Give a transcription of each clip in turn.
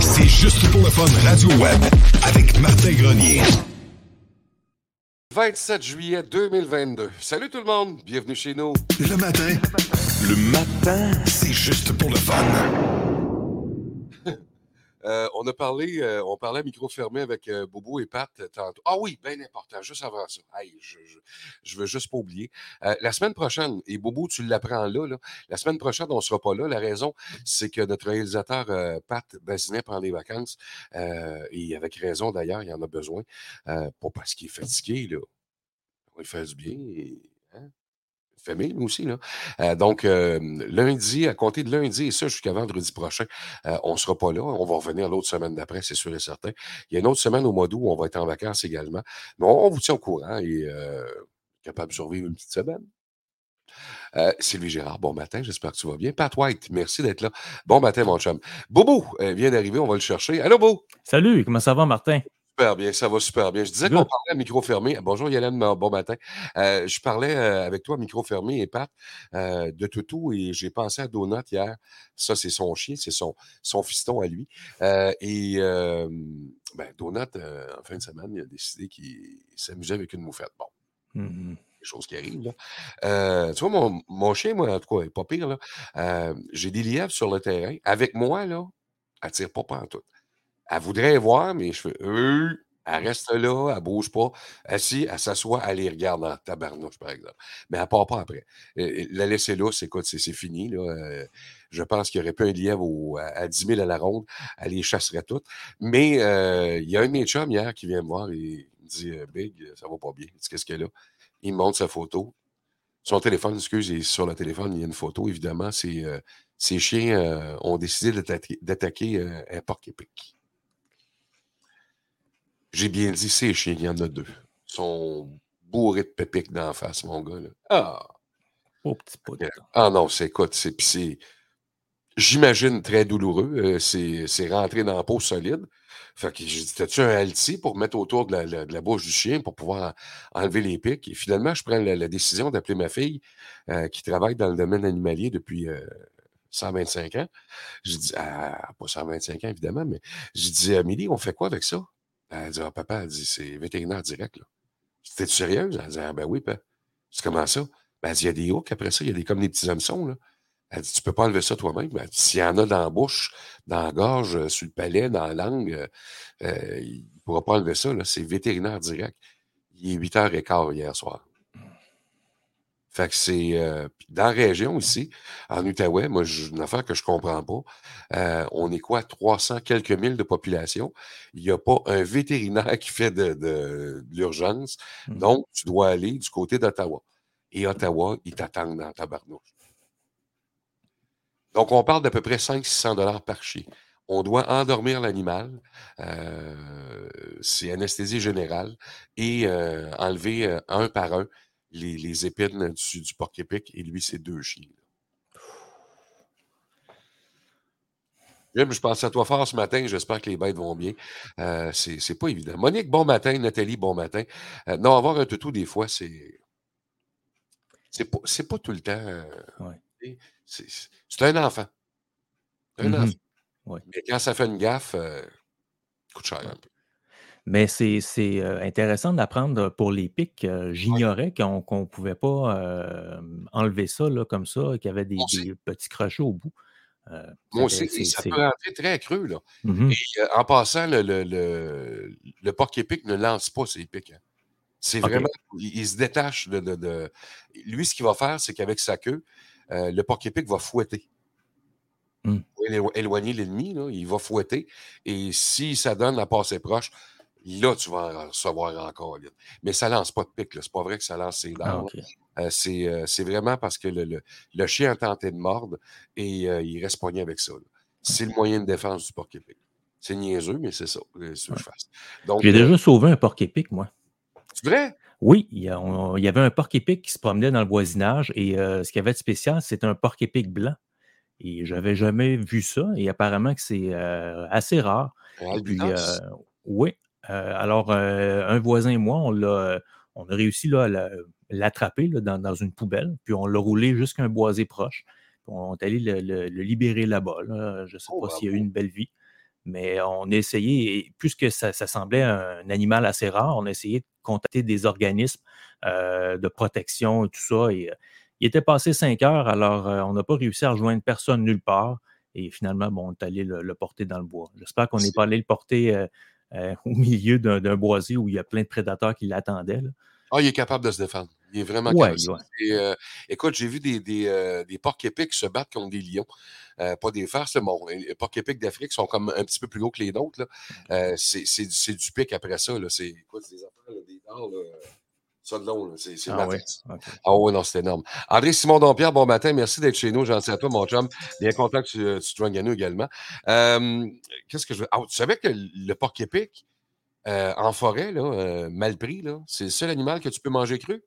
C'est juste pour le fun Radio Web avec Martin Grenier. 27 juillet 2022. Salut tout le monde, bienvenue chez nous. Le matin, le matin, c'est juste pour le fun. Euh, on a parlé, euh, on parlait à micro fermé avec euh, Bobo et Pat tantôt. Ah oui, bien important, juste avant ça. Hey, je, je, veux juste pas oublier. La semaine prochaine, et Bobo, tu l'apprends là, là, la semaine prochaine, on sera pas là. La raison, c'est que notre réalisateur Pat Bazinet prend des vacances. et avec raison d'ailleurs, il en a besoin. Pas parce qu'il est fatigué, là. Va faire du bien. Famille, nous aussi. Là. Euh, donc, euh, lundi, à compter de lundi et ça jusqu'à vendredi prochain, euh, on ne sera pas là. On va revenir l'autre semaine d'après, c'est sûr et certain. Il y a une autre semaine au mois d'août où on va être en vacances également. Mais on, vous tient au courant et capable de survivre une petite semaine. Sylvie Gérard, bon matin, j'espère que tu vas bien. Pat White, merci d'être là. Bon matin, mon chum. Bobo vient d'arriver, on va le chercher. Allô, Beau? Salut, comment ça va, Martin? Super bien, ça va super bien. Je disais qu'on parlait à micro fermé. Bonjour Yolande, bon matin. Euh, je parlais euh, avec toi, micro fermé et Pat, euh, de Toutou et j'ai pensé à Donut hier. Ça, c'est son chien, c'est son, son fiston à lui. Euh, et ben, Donut, en fin de semaine, il a décidé qu'il s'amusait avec une moufette. Bon, des choses qui arrivent. Là. Euh, tu vois, mon, mon chien, moi, en tout cas, est pas pire. Là. Euh, j'ai des lièvres sur le terrain. Avec moi, là, elle tire pas tout. Elle voudrait voir, mais je fais euh, elle reste là, elle bouge pas. Assis, elle s'assoit, elle les regarde en tabarnouche, par exemple. Mais elle part pas après. La laisser là, c'est écoute, c'est fini. Là. Euh, je pense qu'il y aurait pas un lièvre au- à, à 10 000 à la ronde, elle les chasserait toutes. Mais euh, il y a un de mes chums hier qui vient me voir et me dit euh, Big, ça va pas bien. Qu'est-ce qu'il y a? Il me montre sa photo. Son téléphone, excuse, et sur le téléphone, il y a une photo, évidemment. C'est euh, ces chiens euh, ont décidé d'attaquer un porc-épic. J'ai bien dit ces chiens, il y en a deux. Ils sont bourrés de pépic d'en face, mon gars. Là. Ah! Oh, petit pout. Ah non, c'est écoute, c'est c'est j'imagine très douloureux. euh, c'est c'est rentré dans la peau solide. Fait que j'ai dit, t'as-tu un alti pour mettre autour de la, la- de la bouche du chien pour pouvoir en- enlever les pics? Et finalement, je prends la, la décision d'appeler ma fille euh, qui travaille dans le domaine animalier depuis euh, 125 ans. Je dis, ah, pas 125 ans évidemment, mais je dis, Amélie, on fait quoi avec ça? Elle dit, ah, papa, elle dit, c'est vétérinaire direct. T'es-tu sérieuse? Elle dit, ah, ben oui, papa. Dis, comment ça? Ben, elle dit, il y a des hooks après ça, il y a des comme des petits hameçons. Là. Elle dit, tu peux pas enlever ça toi-même. Ben, S'il y en a dans la bouche, dans la gorge, euh, sur le palais, dans la langue, euh, euh, il ne pourra pas enlever ça. C'est vétérinaire direct. Il est 8h15 hier soir. Fait que c'est euh, dans la région ici, en Outaouais, moi, j'ai une affaire que je comprends pas. euh, on est quoi, 300 quelques mille de population. Il n'y a pas un vétérinaire qui fait de, de- de l'urgence. Mhm. Donc, tu dois aller du côté d'Ottawa. Et Ottawa, ils t'attendent dans ta barnouche. Donc, on parle d'à peu près 500-600 dollars par chien. On doit endormir l'animal, euh, c'est anesthésie générale, et euh, enlever euh, un par un les, les épines du, du porc-épic, et lui, c'est deux chiens. Jim, je pense à toi fort ce matin. J'espère que les bêtes vont bien. Euh, c'est pas évident. Monique, bon matin. Nathalie, bon matin. Euh, non, avoir un toutou, des fois, c'est. C'est pas, c'est pas tout le temps. euh, Ouais. c'est- un enfant. Un Mhm. enfant. Ouais. Mais quand ça fait une gaffe, euh, coûte cher un peu. Mais c'est heu, intéressant d'apprendre pour les pics. Ouais. j'ignorais qu'on qu'on pouvait pas, enlever ça là, comme ça, qu'il y avait des petits crochets au bout. C'est Moi aussi et ça peut rentrer très creux, là Mmh et heu, en passant, le le le le porc-épic ne lance pas ses pics, hein. C'est vraiment il il se détache de de de lui, ce qu'il va faire, c'est qu'avec sa queue, le porc-épic va fouetter. Éloign éloigner l'ennemi, il va fouetter et si ça donne à passer proche, là, tu vas en recevoir encore, là. Mais ça lance pas de pics, là. C'est pas vrai que ça lance ses Ah OK. là. Heu, c'est, vraiment parce que le le le chien a tenté de mordre et heu, il reste pogné avec ça, là. C'est le moyen de défense du porc-épic. C'est niaiseux, mais c'est ça. Qu'est-ce que Ouais. je fasse? Donc J'ai déjà sauvé un porc-épic, moi. C'est vrai? Oui, il y a on il y avait un porc-épic qui se promenait dans le voisinage et ce qu'il y avait de spécial, c'était un porc-épic blanc et j'avais jamais vu ça et apparemment que c'est, assez rare puis, oui, alors, heu, un voisin et moi, on l'a, on a réussi là à l'a l'attraper là dans dans une poubelle, puis on l'a roulé jusqu'à un boisé proche. On est allé le le le libérer là-bas, là. Je sais Oh pas s'il a eu une belle vie, mais on a essayé et puisque ça ça semblait un animal assez rare, on a essayé de contacter des organismes, de protection et tout ça et il était passé 5 heures, alors, on n'a pas réussi à rejoindre personne nulle part et finalement, bon, on est allé le le porter dans le bois. J'espère qu'on n'est pas allé le porter, heu, au milieu d'un d'un boisé où il y a plein de prédateurs qui l'attendaient. Ah, il est capable de se défendre. Il est vraiment Ouais, capable. ouais. c'est, heu, écoute, j'ai vu des des, heu, des porcs-épics se battre contre des lions. Pas des fers, c'est bon, les porcs-épics d'Afrique sont comme un petit peu plus gros que les nôtres, c'est c'est du c'est du pic après ça, là. C'est écoute, c'est des affaires, là, des heu, ça de long. C'est Ah. OK. Ah ouais, non, c'est énorme. André Simon Dompierre, bon matin, merci d'être chez nous. Gentil à toi, mon chum. Bien content que tu, tu te joignes à nous également. Qu'est-ce que je veux? Ah, tu savais que le porc-épic, heu, en forêt, là, heu, mal pris, c'est le seul animal que tu peux manger cru?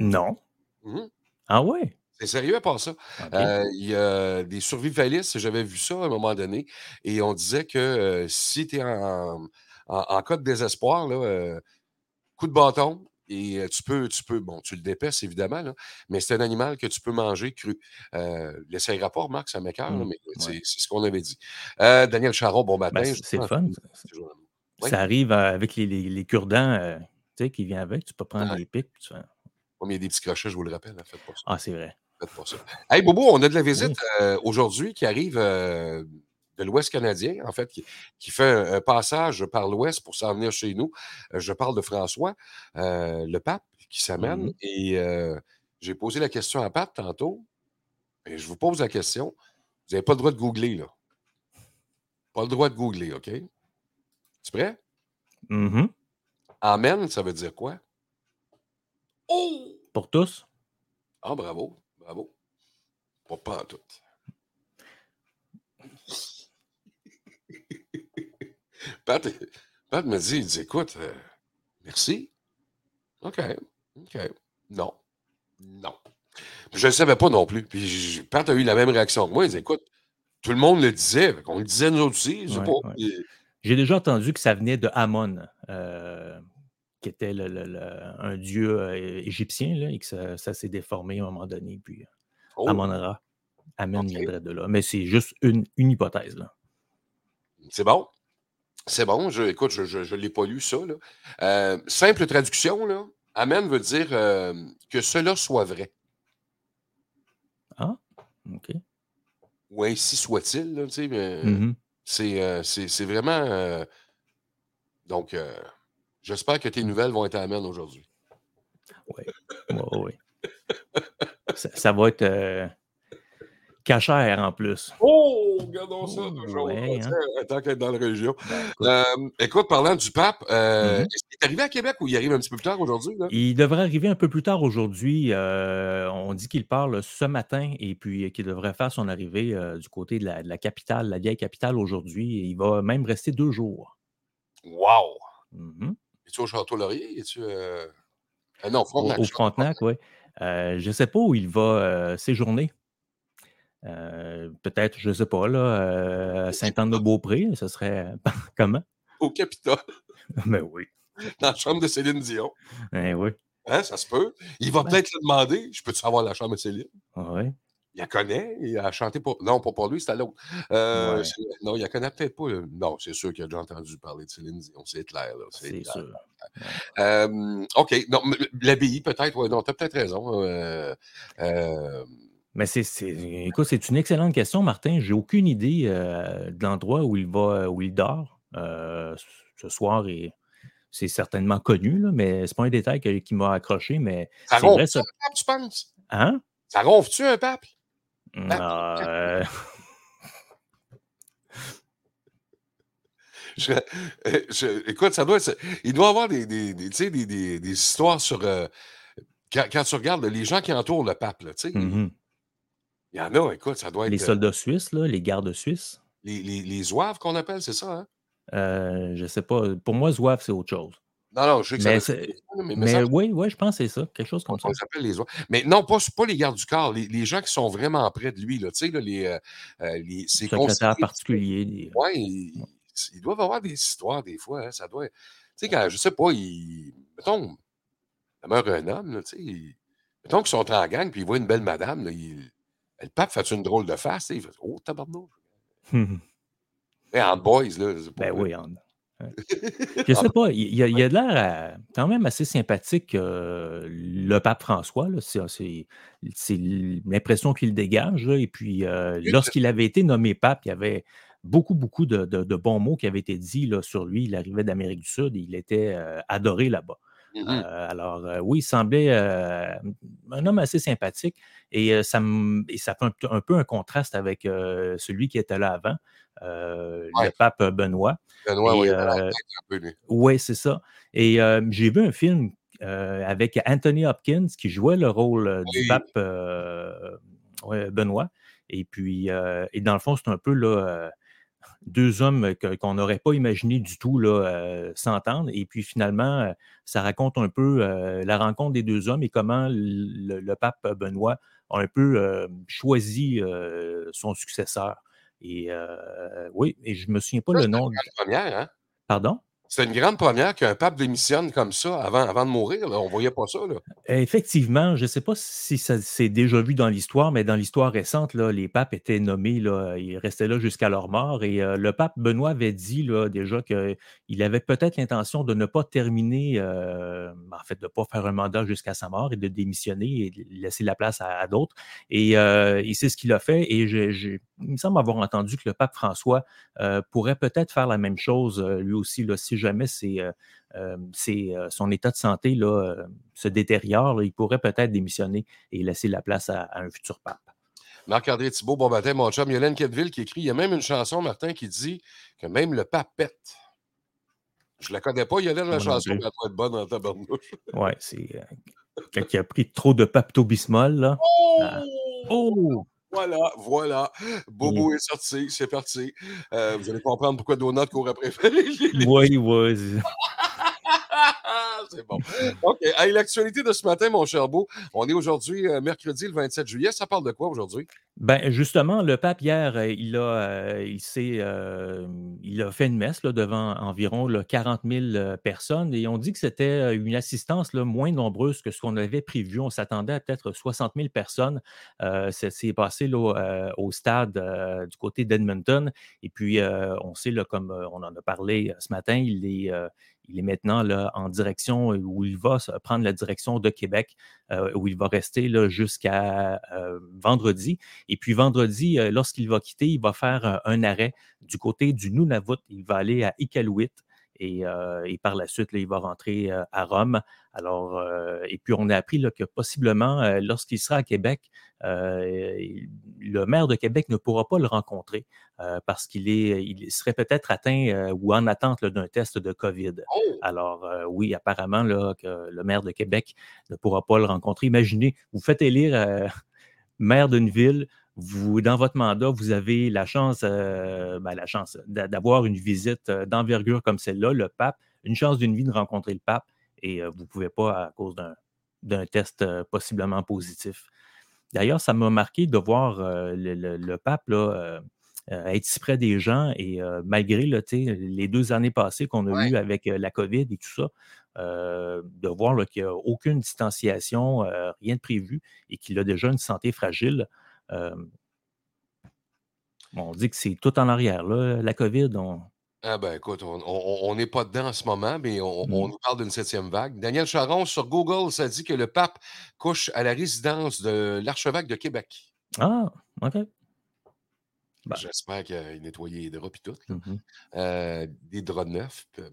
Non. Mmh mh. Ah ouais? C'est sérieux à part ça. Il y a des survivalistes, j'avais vu ça à un moment donné et on disait que, si tu es en en en cas de désespoir, là, coup de bâton et tu peux tu peux bon, tu le dépeces évidemment, là, mais c'est un animal que tu peux manger cru. Heu, l'essayeras pas, remarque, ça là, Mmh, mais ouais. c'est c'est ce qu'on avait dit. Daniel Charron, bon Ben, matin. c'est fun, ça ça Oui? ça arrive, avec les les les cure-dents, sais, qui vient avec. Tu peux prendre les pics, tu mais il y a des petits crochets, je vous le rappelle, hein, faites pas ça. Ah, c'est vrai. Faites pas ça. Hey Bobo, on a de la visite, Oui. aujourd'hui qui arrive, de l'Ouest canadien, en fait, qui qui fait un un passage par l'Ouest pour s'en venir chez nous. Heu, je parle de François, heu, le pape qui s'amène et heu, j'ai posé la question à Pat tantôt et je vous pose la question. Vous avez pas le droit de googler, là. Pas le droit de googler, OK? Tu prêt? Mmh mh. Amen, ça veut dire quoi? Oh! Pour tous? Ah bravo, bravo. Pas pantoute. Pat Pat me dit, il dit: «Écoute, heu, merci». OK, OK. Non, non. Je le savais pas non plus. Puis Pat a eu la même réaction que moi. Il dit: «Écoute, tout le monde le disait, qu'on le disait nous aussi, je sais Ouais, pas». ouais. Puis J'ai déjà entendu que ça venait de Amon, heu, qui était le le le un dieu, heu, égyptien, là et que ça ça s'est déformé à un moment donné, puis, Oh! Amon-Ra. Viendrait de là, mais c'est juste une une hypothèse, là. C'est bon? C'est bon. Je écoute, je je je l'ai pas lu ça, là. Heu, simple traduction, là, amen veut dire, hem, que cela soit vrai. Ah! OK. Ou ainsi soit-il, là, tu sais, mais Mmh mh. c'est, heu, c'est c'est vraiment, donc j'espère que tes nouvelles vont être amen aujourd'hui. Oui. Ouais. Ça ça va être, cachère en plus. Oh! Regardons ça toujours, ouais, hein? tant qu'à être dans la région. Ben, écoute. Hem, écoute, parlant du pape, Mmh heu, mh. est-ce qu'il est arrivé à Québec ou il arrive un petit peu plus tard aujourd'hui? Il devrait arriver un peu plus tard aujourd'hui, heu, on dit qu'il part, là, ce matin et puis qu'il devrait faire son arrivée, du côté de la de la capitale, la vieille capitale aujourd'hui il va même rester 2 jours. Wow! Mmh mh. Es-tu au Château Laurier? Es-tu, ah non, Au Frontenac, au Frontenac. Heu, je sais pas où il va, séjourner. Heu, peut-être, je sais pas là, à Capitole. Sainte-Anne-de-Beaupré, ce serait comment? Au Capitole. Ben oui. Dans la chambre de Céline Dion. Eh oui. Hein, ça se peut. Il va Ben peut-être le demander: «Je peux-tu avoir la chambre de Céline?» Ouais. Il la connaît, il a chanté pour. Non, pas pour lui, c'était l'autre. Euh, non, il la connaît peut-être pas. Non, c'est sûr qu'il a déjà entendu parler de Céline Dion, c'est clair. C'est sûr. OK. Non, l'abbaye, peut-être, ouais, non, tu as peut-être raison. Mais c'est, écoute, c'est une excellente question, Martin. J'ai aucune idée de l'endroit où il va, où il dort ce soir et c'est certainement connu, là, mais c'est pas un détail qui m'a accroché, mais ça ronfle ça... un pape, tu penses? Hein? Ça ronfle-tu un pape? Euh... écoute, ça doit il doit y avoir des, des, des, des histoires sur. Euh, quand, quand, tu regardes les gens qui entourent le pape, là, tu sais, mmh il y en a, écoute, ça doit être. Les soldats suisses, là, les gardes suisses. Les, les, les zouaves qu'on appelle, c'est ça, hein? Euh, je sais pas. Pour moi, zouave, c'est autre chose. Non, non, je sais que mais, ça mais, mais oui, oui, je pense que c'est ça, quelque chose comme ça. On s'appelle les zouaves. Mais non, pas, pas les gardes du corps, les, les, gens qui sont vraiment près de lui, là, tu sais, là, les, euh, euh les secrétaires particuliers. Oui, ils, ils, doivent avoir des histoires des fois. Hein, ça doit. Tu sais, quand, je sais pas, ils, mettons, il meurt un homme, là, tu sais, mettons qu'ils sont en gang, puis ils voient une belle madame, là, il, le pape fait une drôle de face, il fait Oh, tabarnouche. Mais en boys, là. Ben oui, en... Je sais pas, il y a, a de l'air quand même assez sympathique, euh, le pape François. C'est l'impression qu'il dégage. et puis, euh, lorsqu'il avait été nommé pape, il y avait beaucoup, beaucoup de, bons mots qui avaient été dits là, sur lui. Il arrivait d'Amérique du Sud et il était euh, adoré là-bas. Mmh alors, oui, il semblait un homme assez sympathique et, ça, ça fait un, peu un contraste avec celui qui était là avant, le pape Benoît. Benoît, oui. oui, c'est ça. Et j'ai vu un film avec Anthony Hopkins qui jouait le rôle du pape Benoît. Et puis, et dans le fond, c'est un peu là deux hommes qu'on n'aurait pas imaginé du tout euh, s'entendre. Et puis finalement, euh, ça raconte un peu euh, la rencontre des deux hommes et comment le, pape Benoît a un peu choisi son successeur. Et oui, et je ne me souviens pas le nom. première, hein? Pardon? C'est une grande première qu'un pape démissionne comme ça avant, de mourir. On ne voyait pas ça. Effectivement, je ne sais pas si ça s'est déjà vu dans l'histoire, mais dans l'histoire récente, les papes étaient nommés, là, ils restaient là jusqu'à leur mort. Et euh, le pape Benoît avait dit déjà qu'il avait peut-être l'intention de ne pas terminer, euh, en fait, de ne pas faire un mandat jusqu'à sa mort et de démissionner et de laisser la place à, d'autres. Et, euh, c'est ce qu'il a fait. Et il me semble avoir entendu que le pape François pourrait peut-être faire la même chose lui aussi, là, si jamais c'est, euh, euh, euh, son état de santé là, se détériore, il pourrait peut-être démissionner et laisser la place à, un futur pape. Marc-André Thibault, bon matin, mon chum. Yolène Quetteville qui écrit il y a même une chanson, Martin, qui dit que même le pape pète. Je ne la connais pas, Yolène, la chanson, mais elle doit être bonne en tabarnouche. Oui, c'est quelqu'un qui a pris trop de pactobismol. Là. Oh! Ah. oh! Voilà, voilà. Bobo est sorti, c'est parti. Euh, vous allez comprendre pourquoi Donut court après Oui, oui. c'est bon. OK. l'actualité de ce matin, mon cher Beau, on est aujourd'hui, euh, mercredi, le 27 juillet. Ça parle de quoi aujourd'hui? Ben justement, le pape hier, euh, il a, euh, il, a fait une messe devant environ là, 40 000 personnes et on dit que c'était une assistance là, moins nombreuse que ce qu'on avait prévu. On s'attendait à peut-être 60 000 personnes. ça s'est passé au stade du côté d'Edmonton et puis on sait, comme on en a parlé ce matin, il est, il est maintenant là, en direction euh, où il va prendre la direction de Québec, euh, où il va rester jusqu'à euh, vendredi. Et puis vendredi, lorsqu'il va quitter, il va faire un arrêt du côté du Nunavut. Il va aller à Iqaluit. Et, par la suite, il va rentrer à Rome. Alors, et puis on a appris que possiblement, lorsqu'il sera à Québec, le maire de Québec ne pourra pas le rencontrer parce qu'il est, il serait peut-être atteint ou en attente d'un test de COVID. Oh! Alors, oui, apparemment, là, que le maire de Québec ne pourra pas le rencontrer. Imaginez, vous faites élire maire d'une ville, vous, dans votre mandat, vous avez la chance, euh, ben, la chance d'avoir une visite euh, d'envergure comme celle-là, le pape, une chance d'une vie de rencontrer le pape, et euh, vous ne pouvez pas à cause d'un test possiblement positif. D'ailleurs, ça m'a marqué de voir le, pape là, être si près des gens et malgré les deux années passées qu'on a eues avec la COVID et tout ça, de voir qu'il n'y a aucune distanciation, rien de prévu et qu'il a déjà une santé fragile. On dit que c'est tout en arrière. Là, la COVID, on, ah ben écoute, on n'est pas dedans en ce moment, mais on, Mmh. nous parle d'une septième vague. Daniel Charon, sur Google, ça dit que le pape couche à la résidence de l'archevêque de Québec. Ah, OK. Ben. J'espère qu'il a nettoyé les draps et tout. là. Mmh Euh, des draps neufs. euh,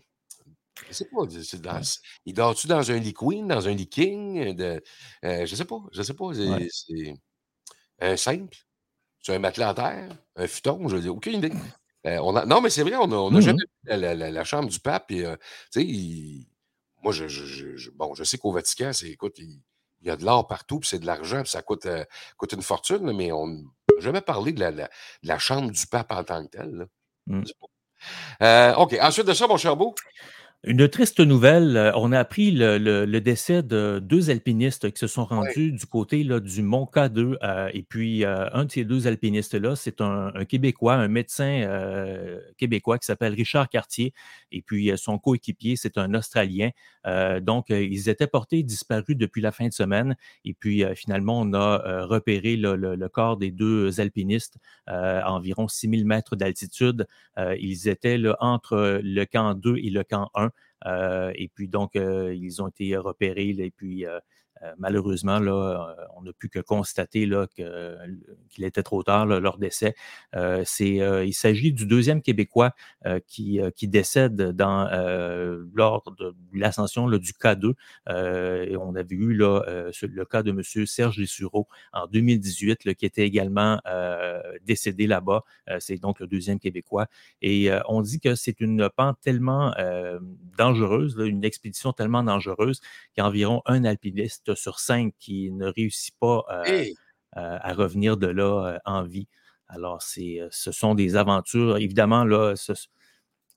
Je sais pas. c'est dans- Ouais. Il dort-tu dans un lit queen, dans un lit king? De, euh, je sais pas. Je sais pas. Ouais. Un simple. C'est un matelas à terre? Un futon? Je n'ai aucune idée. Euh, on a- non, mais c'est vrai, on n'a Mhm. jamais vu la, la- chambre du pape. Et, euh, il- moi, je, je- je- je- bon, je sais qu'au Vatican, c'est, écoute, il, il y a de l'or partout, puis c'est de l'argent, puis ça coûte, euh, coûte une fortune, mais on n'a jamais parlé de la, la- de la chambre du pape en tant que telle. là. Mm. Pas. OK. Ensuite de ça, mon cher Beau, Une triste nouvelle, euh, on a appris le, le- le décès de deux alpinistes qui se sont rendus du côté là, du Mont K2. euh, et puis, euh, un de ces deux alpinistes-là, c'est un, un Québécois, un médecin euh, québécois qui s'appelle Richard Cartier. Et puis, euh, son coéquipier, c'est un Australien. Euh, donc, euh, ils étaient portés disparus depuis la fin de semaine. Et puis, euh, finalement, on a euh, repéré là, le, le corps des deux alpinistes euh, à environ 6000 mètres d'altitude. Euh, ils étaient là, entre le camp 2 et le camp 1. Euh, et puis donc, euh, ils ont été repérés. et puis, euh, malheureusement, là, euh, on n'a pu que constater que- qu'il était trop tard, là, leur décès. Euh, c'est, euh, il s'agit du deuxième Québécois euh, qui, euh, qui décède dans, euh, lors de l'ascension du K2. Euh, et on avait eu là, euh, le cas de M. Serge Dessureau en 2018, là, qui était également euh, décédé là-bas. Euh, c'est donc le deuxième Québécois. Et euh, on dit que c'est une pente tellement euh, dangereuse, une expédition tellement dangereuse qu'il y a environ un alpiniste sur cinq qui ne réussit pas euh, hey, euh, à revenir de là euh, en vie. Alors, ce sont des aventures, évidemment, là, ce,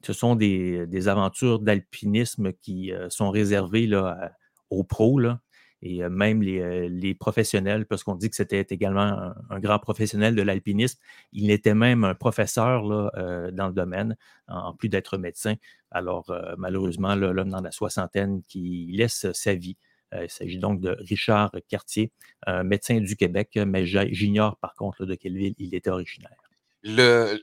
ce sont des, des aventures d'alpinisme qui euh, sont réservées là, aux pros, là, et euh, même les, les professionnels, parce qu'on dit que c'était également un, un grand professionnel de l'alpinisme. Il était même un professeur là, euh, dans le domaine, en, en plus d'être médecin. Alors, malheureusement, l'homme dans la soixantaine qui laisse sa vie. Euh, il s'agit donc de Richard Cartier, un médecin du Québec, mais j'ignore par contre là, de quelle ville il était originaire. le, le-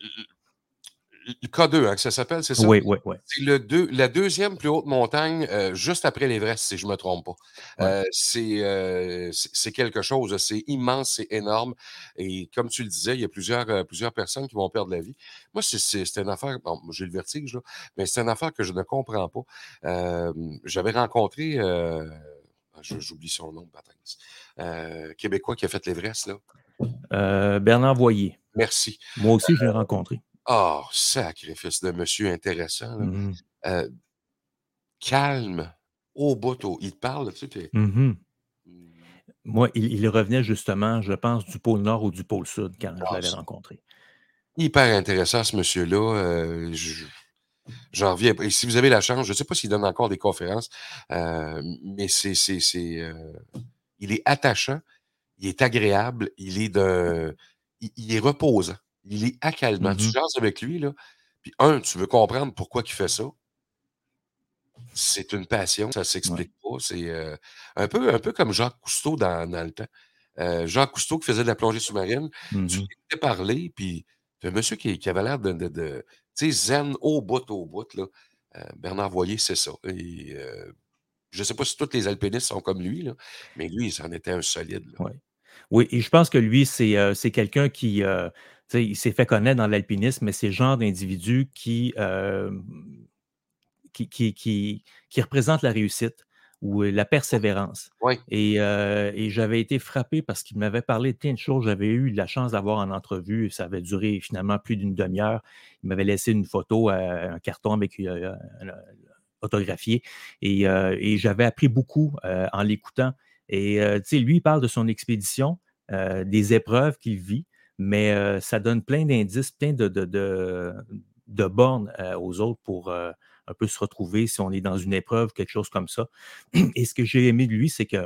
le K2, hein, que ça s'appelle, c'est ça? Oui, oui, oui. C'est le deux, la deuxième plus haute montagne, euh, juste après l'Everest, si je ne me trompe pas. Ouais. Euh, c'est, euh, quelque chose, c'est immense, c'est énorme. Et comme tu le disais, il y a plusieurs, plusieurs personnes qui vont perdre la vie. Moi, c'est, c'est, c'est une affaire, bon, j'ai le vertige, là, mais c'est une affaire que je ne comprends pas. J'avais rencontré, j'oublie son nom, Patrice, euh, Québécois qui a fait l'Everest, là. Euh, Bernard Voyer. Merci. Moi aussi, je l'ai rencontré. Oh, sacrifice de monsieur intéressant. là. Mhm. Euh, calme, au bout, il te parle, tu sais, Mhm. Moi, il, il revenait justement, je pense, du pôle Nord ou du pôle Sud quand je Ah, l'avais rencontré. hyper intéressant, ce monsieur-là. euh, je- J'en reviens. Et si vous avez la chance, je ne sais pas s'il donne encore des conférences, euh, mais c'est, c'est, c'est, euh, il est attachant, il est agréable, il est de, il, il est reposant, il est accalmant. Tu Mhm. jases avec lui, là, puis un, tu veux comprendre pourquoi il fait ça. C'est une passion, ça ne s'explique pas. C'est euh, un, peu, un peu comme Jacques Cousteau dans, dans le temps. Jacques Cousteau qui faisait de la plongée sous-marine, tu Mhm. l'écoutais parler, puis un monsieur qui, avait l'air de, zen au bout, au bout, là. Euh, Bernard Voyer, c'est ça. Euh, je ne sais pas si tous les alpinistes sont comme lui, là, mais lui, c'en était un solide. Ouais. Oui, et je pense que lui, c'est euh, quelqu'un qui il s'est fait connaître dans l'alpinisme, mais c'est le genre d'individu qui, qui représente la réussite ou la persévérance. Oui. Et, euh, et j'avais été frappé parce qu'il m'avait parlé de plein de choses. J'avais eu la chance d'avoir en entrevue. Ça avait duré finalement plus d'une demi-heure. Il m'avait laissé une photo, euh, un carton avec euh, autographié. Et, et j'avais appris beaucoup en l'écoutant. Et tu sais, lui, il parle de son expédition, des épreuves qu'il vit, mais ça donne plein d'indices, plein de, de, de, de bornes aux autres pour un peu se retrouver si on est dans une épreuve, quelque chose comme ça. Et ce que j'ai aimé de lui, c'est que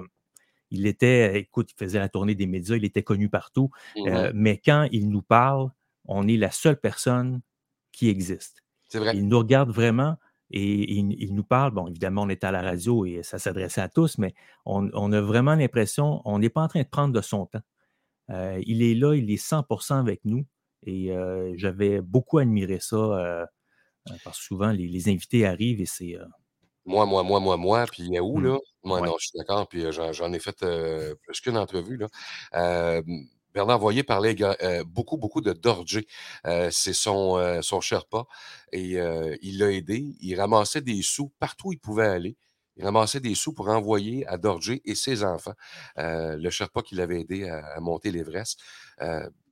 il était, écoute, il faisait la tournée des médias, il était connu partout, Mhm. euh, mais quand il nous parle, on est la seule personne qui existe. c'est vrai. Il nous regarde vraiment et il, il nous parle. Bon, évidemment, on est à la radio et ça s'adressait à tous, mais on, on a vraiment l'impression, on n'est pas en train de prendre de son temps. il est là, il est 100% avec nous. Et j'avais beaucoup admiré ça parce que souvent, les, invités arrivent et c'est. Moi, moi, moi, moi, moi, puis Yahoo, Mmh. là. Moi, Ouais. non, je suis d'accord, puis j'en ai fait plus qu'une entrevue, là. Bernard Voyer parlait beaucoup, beaucoup de Dorje. c'est son, son Sherpa et il l'a aidé. Il ramassait des sous partout où il pouvait aller. Il ramassait des sous pour envoyer à Dorje et ses enfants. le Sherpa qui l'avait aidé à, à monter l'Everest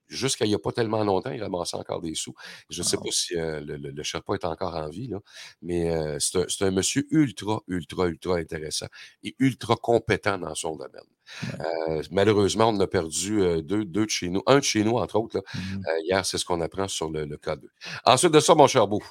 jusqu'à il n'y a pas tellement longtemps, il ramassait encore des sous. Je ne sais Ah. pas si euh, le, le, le, Sherpa est encore en vie, là, mais euh, c'est un, un, monsieur ultra, ultra, ultra intéressant et ultra compétent dans son domaine. Euh, malheureusement, on a perdu deux, deux, de chez nous, un de chez nous, entre autres. Là. Mmh. hier, c'est ce qu'on apprend sur le, le cas 2. Ensuite de ça, mon cher Beau.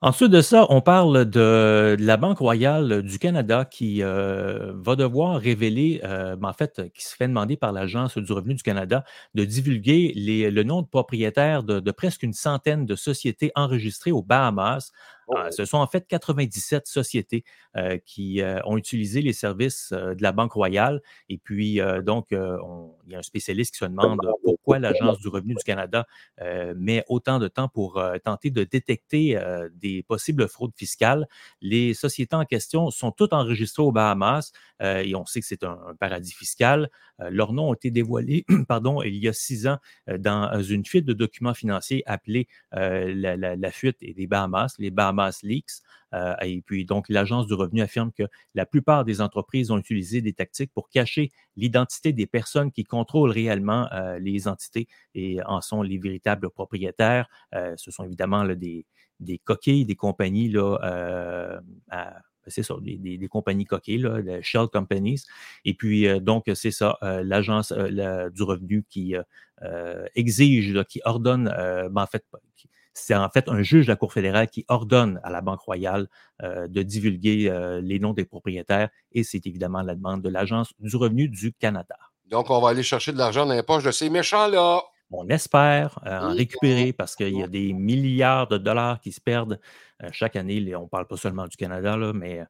Ensuite de ça, on parle de, la Banque royale du Canada qui euh, va devoir révéler, euh, en fait, qui se fait demander par l'Agence du revenu du Canada de divulguer le nom de propriétaires de, de, presque une centaine de sociétés enregistrées aux Bahamas. Oh. Euh, ce sont en fait 97 sociétés euh, qui ont utilisé les services euh, de la Banque royale. Et puis, euh, donc, on, il y a un spécialiste qui se demande pourquoi l'Agence du revenu du Canada euh, met autant de temps pour tenter de détecter des possibles fraudes fiscales. Les sociétés en question sont toutes enregistrées aux Bahamas euh, et on sait que c'est un, un, paradis fiscal. Euh, leurs noms ont été dévoilés pardon, il y a six ans euh, dans une fuite de documents financiers appelée la, la, la, fuite des Bahamas, les Bahamas Leaks. Euh, et puis, donc, l'Agence du revenu affirme que la plupart des entreprises ont utilisé des tactiques pour cacher l'identité des personnes qui contrôlent réellement euh, les entités et en sont les véritables propriétaires. Euh, ce sont évidemment là, des, des coquilles, des compagnies là, euh, à, c'est ça, des, des, des, compagnies coquilles, là, les shell companies. Et puis, euh, donc, c'est ça, euh, l'agence euh, du revenu qui exige, là, qui ordonne, ben, en fait, c'est en fait un juge de la Cour fédérale qui ordonne à la Banque royale de divulguer les noms des propriétaires et c'est évidemment la demande de l'Agence du revenu du Canada. Donc, on va aller chercher de l'argent dans les poches de ces méchants-là. On espère euh, en récupérer parce qu'il y a des milliards de dollars qui se perdent euh, chaque année. On ne parle pas seulement du Canada, là, mais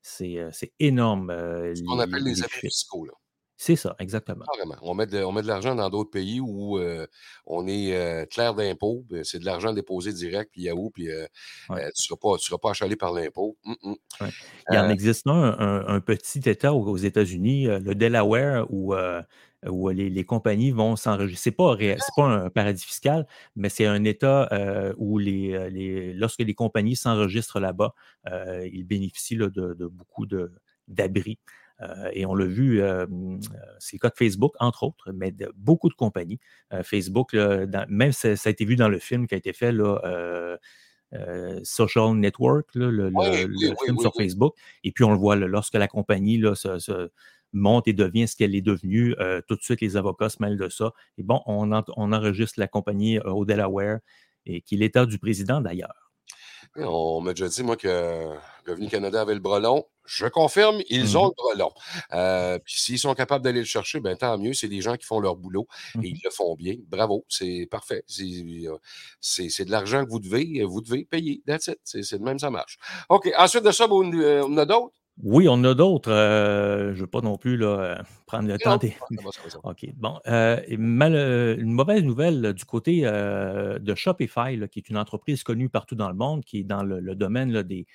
c'est énorme. Euh, Ce qu'on appelle les, les abus fiscaux. Là. C'est ça, exactement. Carrément. On met de, l'argent dans d'autres pays où euh, on est euh, clair d'impôt. C'est de l'argent déposé direct, puis Yahoo, puis euh, ouais. tu ne seras, pas, seras pas achalé par l'impôt. Mm -mm. ouais. Il en existe un, un, un, petit État aux États-Unis, le Delaware, où, où les, les, compagnies vont s'enregistrer. Ce n'est pas, pas un paradis fiscal, mais c'est un État où les, les, lorsque les compagnies s'enregistrent là-bas, ils bénéficient là, de, de, beaucoup d'abris. Euh, et on l'a vu, euh, c'est le cas de Facebook, entre autres, mais de beaucoup de compagnies. Euh, Facebook, là, dans, même ça, ça, a été vu dans le film qui a été fait, là, Social Network, là, le, oui, le, oui, le oui, film sur Facebook. Et puis on le voit, là, lorsque la compagnie là, se, se, monte et devient ce qu'elle est devenue, tout de suite les avocats se mêlent de ça. Et bon, on, en, on enregistre la compagnie au Delaware, et qui est l'État du président d'ailleurs. On m'a déjà dit, moi, que Revenu Canada avait le bras long. Je confirme, ils mmh. ont le bras long. Euh, puis s'ils sont capables d'aller le chercher, ben, tant mieux. C'est des gens qui font leur boulot Mmh. et ils le font bien. Bravo, c'est parfait. C'est de l'argent que vous devez, vous devez payer. That's it. C'est de même, ça marche. OK. Ensuite de ça, on, on a d'autres? Oui, on a d'autres. Euh, je ne veux pas non plus là, prendre le temps des. OK. Bon. Euh, mal, une mauvaise nouvelle du côté euh, de Shopify, là, qui est une entreprise connue partout dans le monde, qui est dans le, le domaine là, des,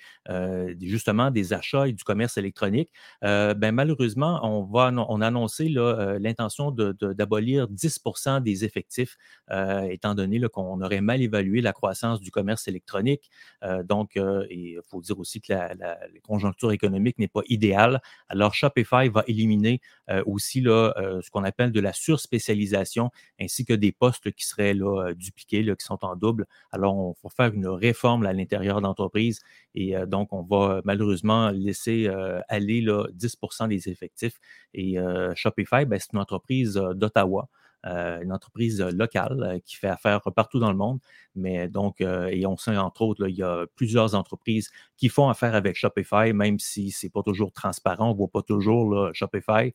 justement des achats et du commerce électronique. ben, malheureusement, on, va, on a annoncé l'intention d'abolir de, de, 10% des effectifs, étant donné qu'on aurait mal évalué la croissance du commerce électronique. donc, il faut dire aussi que la, la, la conjoncture économique n'est pas idéal. Alors, Shopify va éliminer euh, aussi là, euh, ce qu'on appelle de la surspécialisation, ainsi que des postes qui seraient là, euh, dupliqués, qui sont en double. Alors, on va faire une réforme à l'intérieur d'entreprise et euh, donc, on va malheureusement laisser euh, aller là, 10% des effectifs. Et euh, Shopify, ben, c'est une entreprise d'Ottawa. Euh, une entreprise locale euh, qui fait affaire partout dans le monde. Mais donc, euh, et on sait entre autres, il y a plusieurs entreprises qui font affaire avec Shopify, même si ce n'est pas toujours transparent, on ne voit pas toujours Shopify.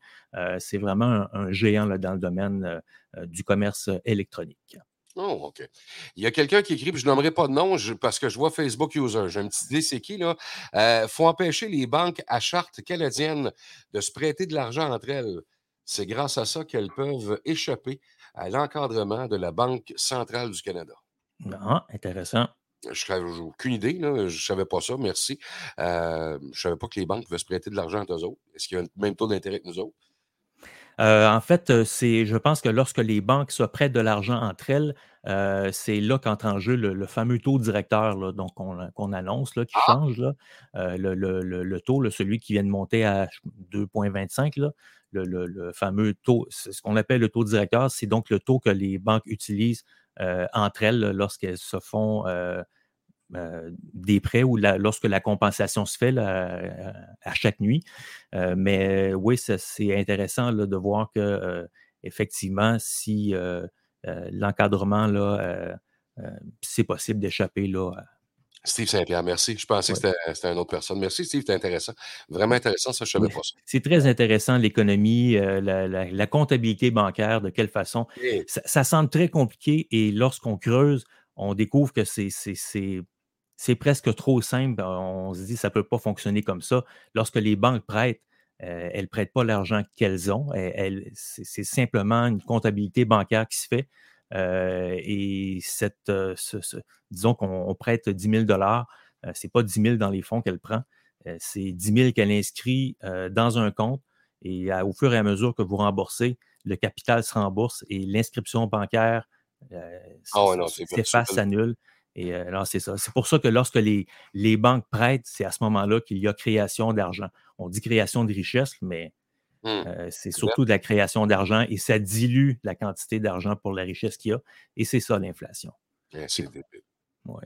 c'est vraiment un, géant dans le domaine du commerce électronique. Oh, OK. Il y a quelqu'un qui écrit, puis je nommerai pas de nom parce que je vois Facebook User. J'ai une petite idée, c'est qui, là? Faut empêcher les banques à charte canadienne de se prêter de l'argent entre elles. C'est grâce à ça qu'elles peuvent échapper à l'encadrement de la Banque centrale du Canada. Ah, intéressant. Je n'avais aucune idée, là. je ne savais pas ça, merci. Euh, je ne savais pas que les banques pouvaient se prêter de l'argent à eux autres. Est-ce qu'il y a le même taux d'intérêt que nous autres? Euh, en fait, euh, c'est, je pense que lorsque les banques se prêtent de l'argent entre elles, euh, c'est là qu'entre en jeu le, fameux taux directeur là, donc qu'on, annonce, là, qui ah! change. Là, le, taux, celui qui vient de monter à 2,25, le, fameux taux, ce qu'on appelle le taux directeur, c'est donc le taux que les banques utilisent entre elles lorsqu'elles se font euh, des prêts ou lorsque la compensation se fait à chaque nuit. Euh, mais oui, c'est intéressant de voir que euh, effectivement, si l'encadrement, là, c'est possible d'échapper là. Steve Saint-Pierre, merci. Je pensais que c'était une autre personne. Merci, Steve, c'est intéressant. Vraiment intéressant, ça, je ne savais pas ça. C'est très intéressant, l'économie, la, comptabilité bancaire, de quelle façon. Ça, ça, semble très compliqué et lorsqu'on creuse, on découvre que c'est c'est presque trop simple. On se dit que ça ne peut pas fonctionner comme ça. Lorsque les banques prêtent, euh, elles ne prêtent pas l'argent qu'elles ont. c'est simplement une comptabilité bancaire qui se fait. Euh, et cette, euh, disons qu'on prête 10 000 ce n'est pas 10 000 dans les fonds qu'elle prend. c'est 10 000 qu'elle inscrit dans un compte. Et au fur et à mesure que vous remboursez, le capital se rembourse et l'inscription bancaire oh, s'efface, s'annule. Et euh, alors, c'est ça. C'est pour ça que lorsque les, les banques prêtent, c'est à ce moment-là qu'il y a création d'argent. On dit création de richesse, mais mmh. euh, c'est surtout de la création d'argent et ça dilue la quantité d'argent pour la richesse qu'il y a. Et c'est ça l'inflation. c'est ouais.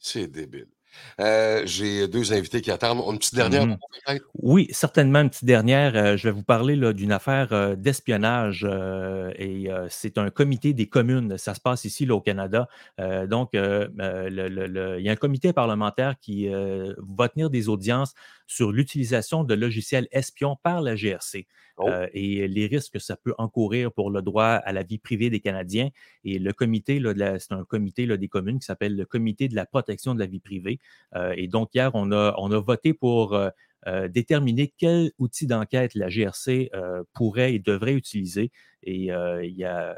C'est débile. Euh, j'ai deux invités qui attendent. Une petite dernière? Mmh. Oui, certainement une petite dernière. Euh, je vais vous parler d'une affaire euh, d'espionnage et c'est un comité des communes. Ça se passe ici au Canada. donc, il y a un comité parlementaire qui va tenir des audiences sur l'utilisation de logiciels espions par la GRC. Oh. et les risques que ça peut encourir pour le droit à la vie privée des Canadiens. Et le comité, c'est un comité des communes qui s'appelle le Comité de la protection de la vie privée. Euh, et donc, hier, on a, voté pour euh, euh, déterminer quel outil d'enquête la GRC pourrait et devrait utiliser. Et il y a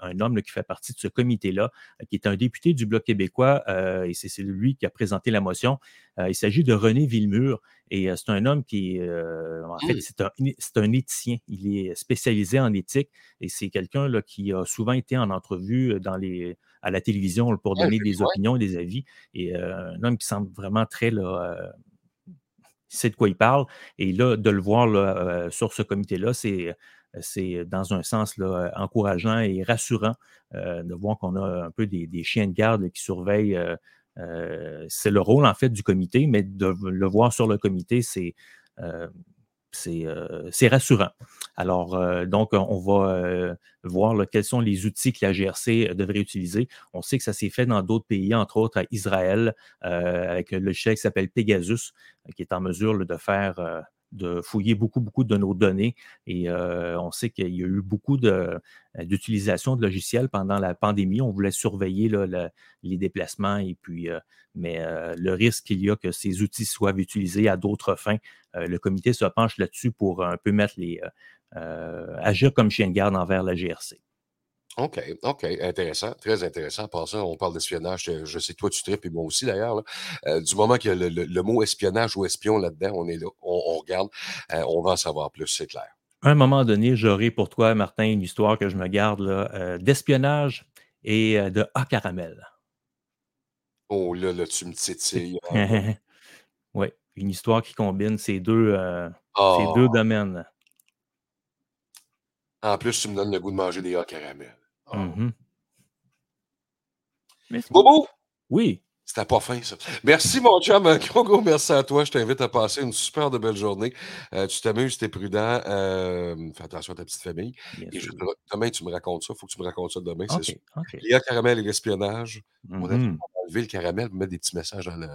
un, homme qui fait partie de ce comité-là, qui est un député du Bloc québécois, et c'est lui qui a présenté la motion. il s'agit de René Villemur, et c'est un homme qui, en fait, c'est un, éthicien. Il est spécialisé en éthique, et c'est quelqu'un qui a souvent été en entrevue dans les à la télévision pour donner des opinions et des avis. Et euh, un homme qui semble vraiment très là, euh, sait de quoi il parle. Et là, de le voir euh, sur ce comité-là, c'est c'est dans un sens là, encourageant et rassurant de voir qu'on a un peu des, chiens de garde qui surveillent. c'est le rôle en fait du comité, mais de le voir sur le comité, c'est euh, c'est rassurant. Alors, euh, donc, on va euh, voir quels sont les outils que la GRC devrait utiliser. On sait que ça s'est fait dans d'autres pays, entre autres à Israël, avec le logiciel qui s'appelle Pegasus, qui est en mesure de faire de fouiller beaucoup, beaucoup de nos données. Et on sait qu'il y a eu beaucoup d'utilisation de, logiciels pendant la pandémie. On voulait surveiller les déplacements et puis, mais le risque qu'il y a que ces outils soient utilisés à d'autres fins, le comité se penche là-dessus pour un peu mettre les agir comme chien de garde envers la GRC. OK, OK, intéressant, très intéressant. Ça, on parle d'espionnage. Je sais que toi, tu tripes, et moi aussi d'ailleurs. Euh, du moment qu'il y a le, mot espionnage ou espion là-dedans, on est là, on, regarde, euh, on va en savoir plus, c'est clair. À un moment donné, j'aurai pour toi, Martin, une histoire que je me garde euh, d'espionnage et de A caramel. Oh là, là, tu me titilles. oui, une histoire qui combine ces deux, ces deux ah! domaines. En plus, tu me donnes le goût de manger des A caramel. Ah. Mmh Bobo! Oui. C'était pas fin, ça. Merci, mon chum. Un gros, gros merci à toi. Je t'invite à passer une super de belle journée. Euh, tu t'amuses, tu es prudent. Euh, fais attention à ta petite famille. et demain, tu me racontes ça. Il faut que tu me racontes ça demain. c'est sûr. Il y a caramel et l'espionnage. On a enlever le caramel pour mettre des petits messages dans le.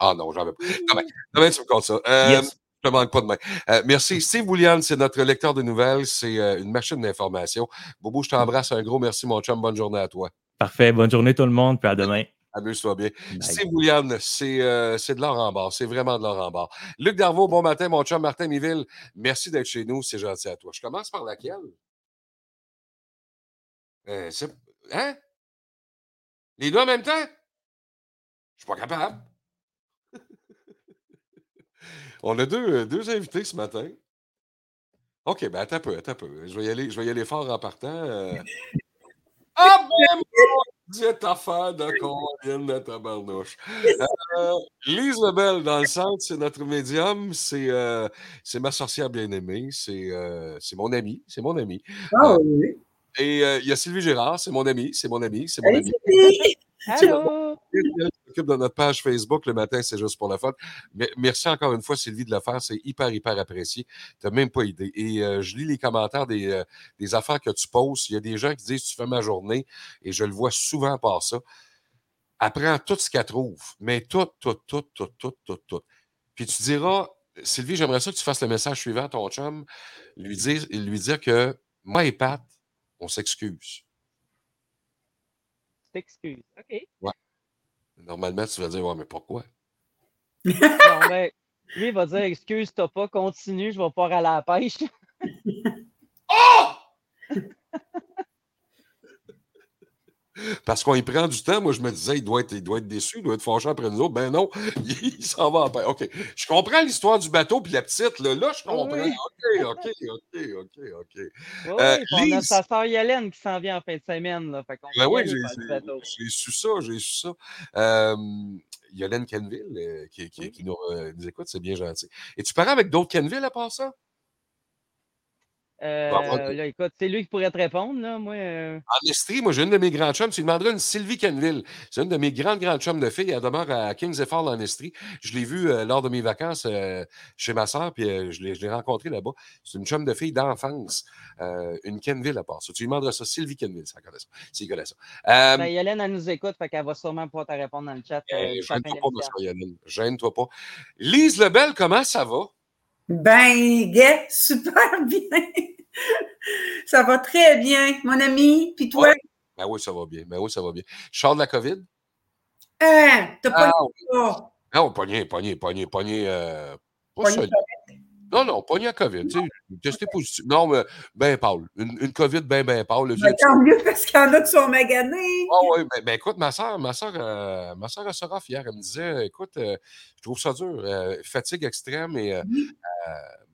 Ah non, j'en veux pas. Demain, demain, tu me comptes ça. Euh, je te manque pas de main. Euh, merci. Steve Williams, c'est notre lecteur de nouvelles. C'est euh, une machine d'information. Bobo, je t'embrasse. Un gros merci, mon chum. Bonne journée à toi. Parfait. Bonne journée, tout le monde. Puis à demain. Amuse-toi bien. Steve Williams, euh, c'est de l'or en barre. C'est vraiment de l'or en barre. Luc Darvaux, bon matin, mon chum Martin Miville. Merci d'être chez nous. C'est gentil à toi. Je commence par laquelle? hein? Les deux en même temps? Je suis pas capable. On a deux, deux invités ce matin. OK, ben attends un peu, attends un peu. Je vais y aller, je vais y aller fort en partant. Euh. Ah ben mon Dieu, affaire de combien de tabarnouche. Euh, Lise Lebel, dans le centre, c'est notre médium, c'est euh, ma sorcière bien-aimée, c'est euh, mon ami, c'est mon ami. Ah oui. Et il y a Sylvie Gérard, c'est mon ami, c'est mon ami, c'est mon ami. Allô! De notre page Facebook le matin, c'est juste pour la fun. Mais merci encore une fois, Sylvie, de le faire. C'est hyper, hyper apprécié. Tu n'as même pas idée. Et euh, je lis les commentaires euh, des, affaires que tu poses. Il y a des gens qui disent Tu fais ma journée et je le vois souvent par ça. Apprends tout ce qu'elle trouve. Mais tout, tout, tout, tout, tout, tout, tout. Puis tu diras Sylvie, j'aimerais ça que tu fasses le message suivant à ton chum. Lui dire, lui dire que moi et Pat, on s'excuse. S'excuse. OK. Ouais. Normalement, tu vas dire, ouais, mais pourquoi? non, mais lui, il va dire, excuse-toi pas, continue, je vais pas aller à la pêche. oh! Parce qu'on y prend du temps. Moi, je me disais, il doit être, il doit être déçu, il doit être fâché après nous autres. Ben non, il, s'en va en OK. Je comprends l'histoire du bateau puis la petite. Là, là je comprends. OK, OK, OK, OK, OK. Oui, euh, on a sa soeur Yolène qui s'en vient en fin de semaine. Là, fait ben oui, j'ai su ça, j'ai su ça. Euh, Yolène Kenville, euh, qui, qui, qui nous, euh, nous, écoute, c'est bien gentil. Et tu parles avec d'autres Kenville à part ça? Euh, là, écoute, c'est lui qui pourrait te répondre. Là. Moi, euh... En Estrie, moi, j'ai une de mes grandes chums. Tu demanderas une Sylvie Kenville. C'est une de mes grandes, grandes chums de filles. Elle demeure à Kings Effort en Estrie. Je l'ai vue euh, lors de mes vacances chez ma soeur, puis je l'ai rencontrée là-bas. C'est une chum de fille d'enfance. une Kenville à part ça. Tu lui demanderas ça, Sylvie Kenville, ça connaît ça. S'il connaît ça. Ben, Yolène, elle nous écoute, fait qu'elle va sûrement pouvoir te répondre dans le chat. Gêne-toi pas, Yolène. Gêne-toi pas. Lise Lebel, comment ça va? Ben, gay, super bien. ça va très bien, mon ami. Puis toi? Ben oui, ça va bien. Ben oui, ça va bien. Charles de la COVID? Hein, t'as pas ah, Non, pogné, pogné, pogné, pogné. Euh, pas non, non, pogné à COVID. Tu sais, testé positif. Non, mais ben Paul. Une, une COVID ben, ben Paul. Ben, tant mieux parce qu'il y en a qui sont maganés. Ah oui, ben, ben, écoute, ma soeur, ma soeur, euh, ma soeur sera fière. Elle me disait, écoute, euh, je trouve ça dur. Euh, fatigue extrême et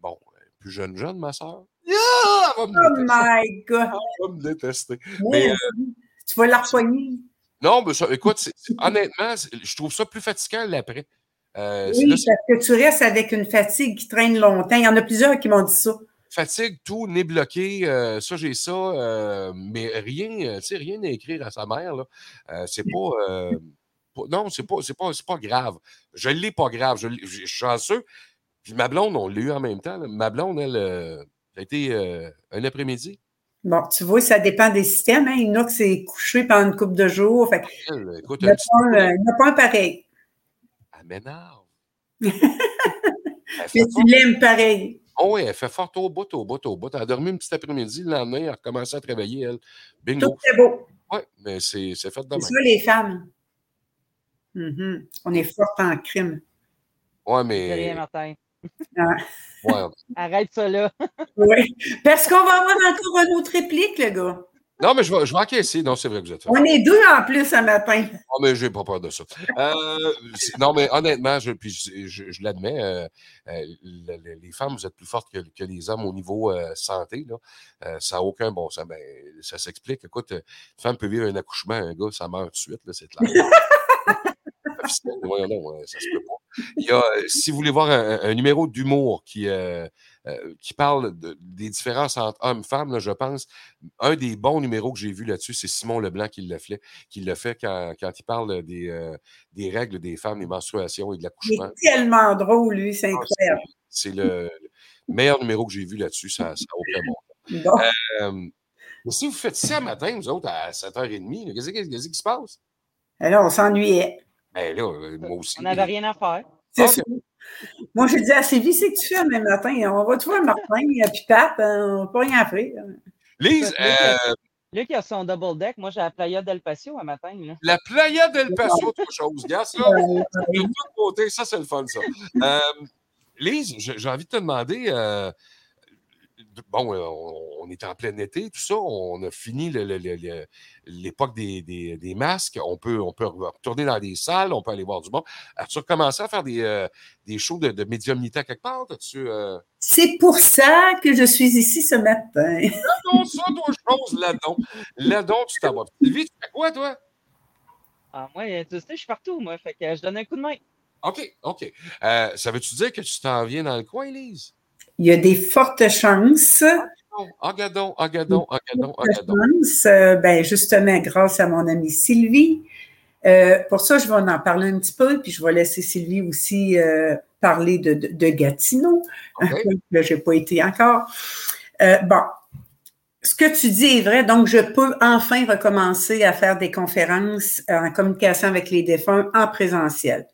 bon, plus jeune jeune, ma soeur. oh my God! Elle va me détester. Mais, euh, tu vas la repoigner. Non, mais ça, écoute, honnêtement, je trouve ça plus fatigant l'après. Euh, oui, parce que tu restes avec une fatigue qui traîne longtemps. Il y en a plusieurs qui m'ont dit ça. Fatigue, tout, nez bloqué, euh, ça, j'ai ça, mais rien, tu sais, rien à écrire à sa mère, là. c'est pas, non, c'est pas, c'est pas, pas grave. Je l'ai pas grave. Je, je, suis chanceux. Puis ma blonde, on l'a eu en même temps. Ma blonde, elle, ça a été euh, un après-midi. Bon, tu vois, ça dépend des systèmes. Hein. Il y en a qui s'est couché pendant une couple de jours. Fait il n'y a, pas un pareil. M'énerve. Elle fait Mais tu l'aimes pareil. Oh oui, elle fait fort au bout, au bout, au bout. Elle a dormi un petit après-midi, le lendemain, elle a recommencé à travailler, elle. Bingo. Tout est beau. Oui, mais c'est c'est fait de C'est ça, les femmes. Mhm. On est fortes en crime. Rien, mais. Martin. Ah, Ouais. Arrête ça là. oui. Parce qu'on va avoir encore une autre réplique, le gars. Non, mais je vais, je vais encaisser. Non, c'est vrai que vous êtes fait. On est deux en plus ce matin. Non, mais j'ai pas peur de ça. Euh, non, mais honnêtement, je, puis je, je- je l'admets, euh, euh, le- le- les femmes, vous êtes plus fortes que, que les hommes au niveau euh, santé. Là. Euh, ça n'a aucun bon sens. Ben, ça s'explique. Écoute, une femme peut vivre un accouchement, un gars, ça meurt tout de suite, là, c'est clair. Donc, euh, ça se peut pas. Il y a, euh, si vous voulez voir un, un numéro d'humour qui, euh, euh, qui parle de- des différences entre hommes et femmes, je pense, un des bons numéros que j'ai vu là-dessus, c'est Simon Leblanc qui l'a fait, qui fait quand, quand il parle des, euh, des règles des femmes, des menstruations et de Il l'accouchement. est tellement drôle, lui, c'est Ah, incroyable. C'est le, le meilleur numéro que j'ai vu là-dessus, ça n'a aucun bon mais si vous faites ça matin, vous autres, à 7h30, là, qu'est-ce qui qu'est-ce qui se passe? Alors, on s'ennuyait. Ben là, euh, moi aussi. On n'avait rien à faire. C'est Ok. ça. Moi, j'ai dit à Sylvie, c'est que tu fais demain matin? On va te voir Martin, puis Pat, hein, on n'a pas rien à faire. Lise, euh, Luc, il a son double deck. Moi, j'ai la Playa del Patio un matin. Là. la Playa del Paso, autre chose. Gars, ça, de côtés, ça, c'est le fun, ça. Euh, Lise, j'ai j'ai envie de te demander. euh, bon, euh, on, on est en plein été, tout ça. On a fini l'époque des, des- des masques. On peut, on peut retourner dans les salles, on peut aller voir du monde. As-tu recommencé à faire des, euh, des shows de, de médiumnité à quelque part? Euh... C'est pour ça que je suis ici ce matin. Non, ça, toi, chose, là-dedans. Là-dedans, tu t'en vas. Sylvie, tu fais quoi, toi? Ah, moi, tu sais, je suis partout, moi. Fait que je donne un coup de main. OK, OK. Euh, ça veut-tu dire que tu t'en viens dans le coin, Lise? Il y a des fortes chances. Agadon, Agadon, Agadon, Agadon. chances, euh, ben, justement, grâce à mon amie Sylvie. Euh, pour ça, je vais en parler un petit peu, puis je vais laisser Sylvie aussi euh, parler de, de, de Gatineau. Là, je n'ai pas été encore. Euh, bon, ce que tu dis est vrai. Donc, je peux enfin recommencer à faire des conférences en communication avec les défunts en présentiel.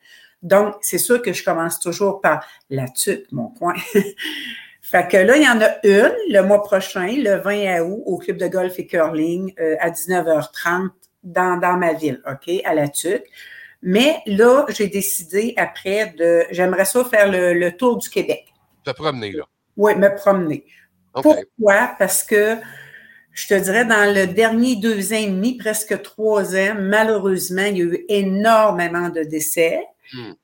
Donc, c'est sûr que je commence toujours par la tuque, mon coin. fait que là, il y en a une le mois prochain, le 20 août, au club de golf et curling euh, à 19h30 dans, dans ma ville, OK, à la tuque. Mais là, j'ai décidé après de. J'aimerais ça faire le, le tour du Québec. Te promener, là. Oui, me promener. OK. Pourquoi? Parce que je te dirais, dans le dernier deux ans et demi, presque trois ans, malheureusement, il y a eu énormément de décès.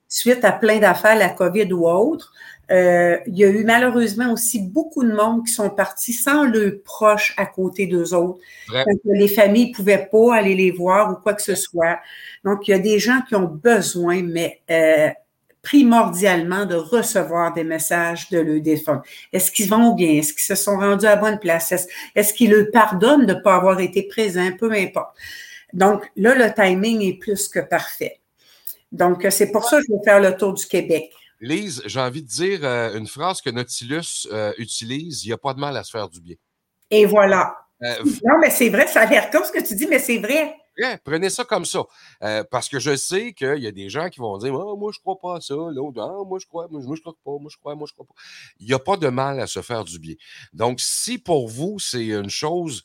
Suite à plein d'affaires, la COVID ou autre. Euh, il y a eu malheureusement aussi beaucoup de monde qui sont partis sans leurs proches à côté d'eux autres. Les familles ne pouvaient pas aller les voir ou quoi que ce soit. Donc, il y a des gens qui ont besoin, mais euh, primordialement, de recevoir des messages de leurs défunts. Est-ce qu'ils vont bien? Est-ce qu'ils se sont rendus à bonne place? Est-ce, est-ce qu'ils leur pardonnent de ne pas avoir été présents? Peu importe. Donc, là, le timing est plus que parfait. Donc, euh, c'est pour ça que je vais faire le tour du Québec. Lise, j'ai envie de dire euh, une phrase que Nautilus euh, utilise il n'y a pas de mal à se faire du bien. Et voilà. Euh, Non, mais c'est vrai, ça a l'air con ce que tu dis, mais c'est vrai. Ouais, prenez ça comme ça. Parce que je sais qu'il y a des gens qui vont dire Ah, Moi, je crois pas à ça. L'autre, ah, moi, je crois, moi, je crois pas, moi, je crois, moi, je crois pas. Il n'y a pas de mal à se faire du bien. Donc, si pour vous, c'est une chose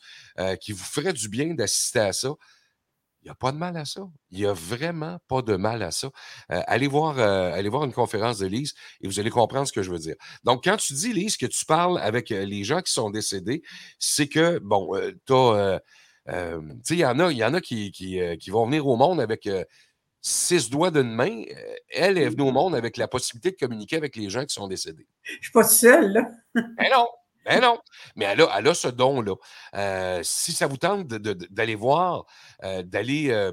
qui vous ferait du bien d'assister à ça, il n'y a pas de mal à ça. Il n'y a vraiment pas de mal à ça. Euh, allez, voir, euh, allez voir une conférence de Lise et vous allez comprendre ce que je veux dire. Donc, quand tu dis, Lise, que tu parles avec euh, les gens qui sont décédés, c'est que, bon, euh, tu as. Tu sais, il y en a, y en a qui, qui, qui vont venir au monde avec six doigts d'une main. Elle est venue au monde avec la possibilité de communiquer avec les gens qui sont décédés. Je ne suis pas seule, là. Ben non, ben non. Mais elle a, elle a ce don-là. Euh, si ça vous tente d'aller voir, euh, d'aller euh,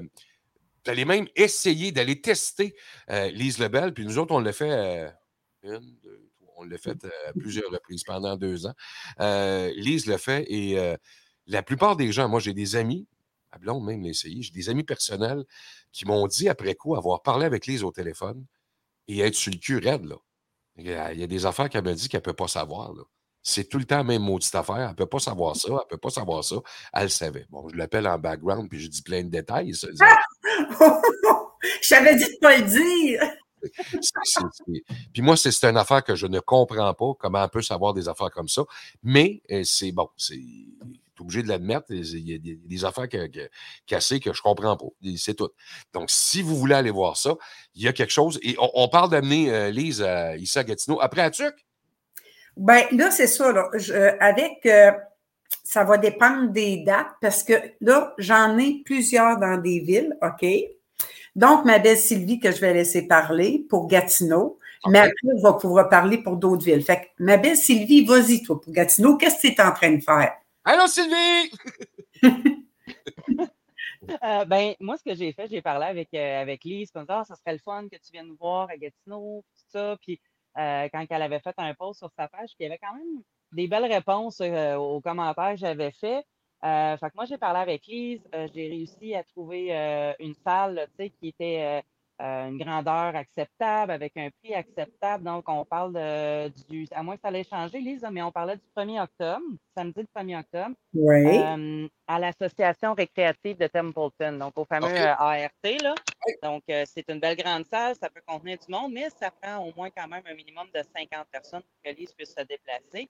d'aller même essayer, d'aller tester Lise Lebel, puis nous autres, on l'a fait une, deux, trois, on l'a fait euh, à plusieurs reprises pendant deux ans. Lise le fait et la plupart des gens, moi j'ai des amis, à blonde même l'a essayé, j'ai des amis personnels qui m'ont dit après coup avoir parlé avec Lise au téléphone et être sur le cul raide, là. Il y a, des affaires qu'elle me dit qu'elle ne peut pas savoir, là. C'est tout le temps la même maudite affaire. Elle ne peut pas savoir ça, elle ne peut pas savoir ça. Elle le savait. Bon, je l'appelle en background, puis je dis plein de détails. ça. Je t'avais dit de ne pas le dire. Puis moi, c'est une affaire que je ne comprends pas, comment on peut savoir des affaires comme ça. Mais euh, c'est bon, c'est obligé de l'admettre. Il y a des, affaires cassées que je ne comprends pas. C'est tout. Donc, si vous voulez aller voir ça, il y a quelque chose. Et on, parle d'amener euh, Lise à, ici à Gatineau. Après, à Tuc? Bien, là, c'est ça. avec. Euh, ça va dépendre des dates parce que là, j'en ai plusieurs dans des villes, OK? Donc, ma belle Sylvie, que je vais laisser parler pour Gatineau, mais après, on va pouvoir parler pour d'autres villes. Fait que, ma belle Sylvie, vas-y, toi, pour Gatineau, qu'est-ce que tu es en train de faire? Allô, Sylvie! Euh, ben, moi, ce que j'ai fait, j'ai parlé avec, euh, avec Lise, comme ça, ah, ça serait le fun que tu viennes nous voir à Gatineau, tout ça. Puis, euh, quand elle avait fait un post sur sa page, puis il y avait quand même des belles réponses aux commentaires que j'avais faits. fait que moi, j'ai parlé avec Lise, j'ai réussi à trouver une salle, qui était euh, une grandeur acceptable, avec un prix acceptable. Donc, on parle de, du, à moins que ça allait changer, Lisa, mais on parlait du 1er octobre, samedi le 1er octobre, euh, à l'association récréative de Templeton, donc au fameux euh, ART. Là. Donc, c'est une belle grande salle, ça peut contenir du monde, mais ça prend au moins quand même un minimum de 50 personnes pour que Lise puisse se déplacer.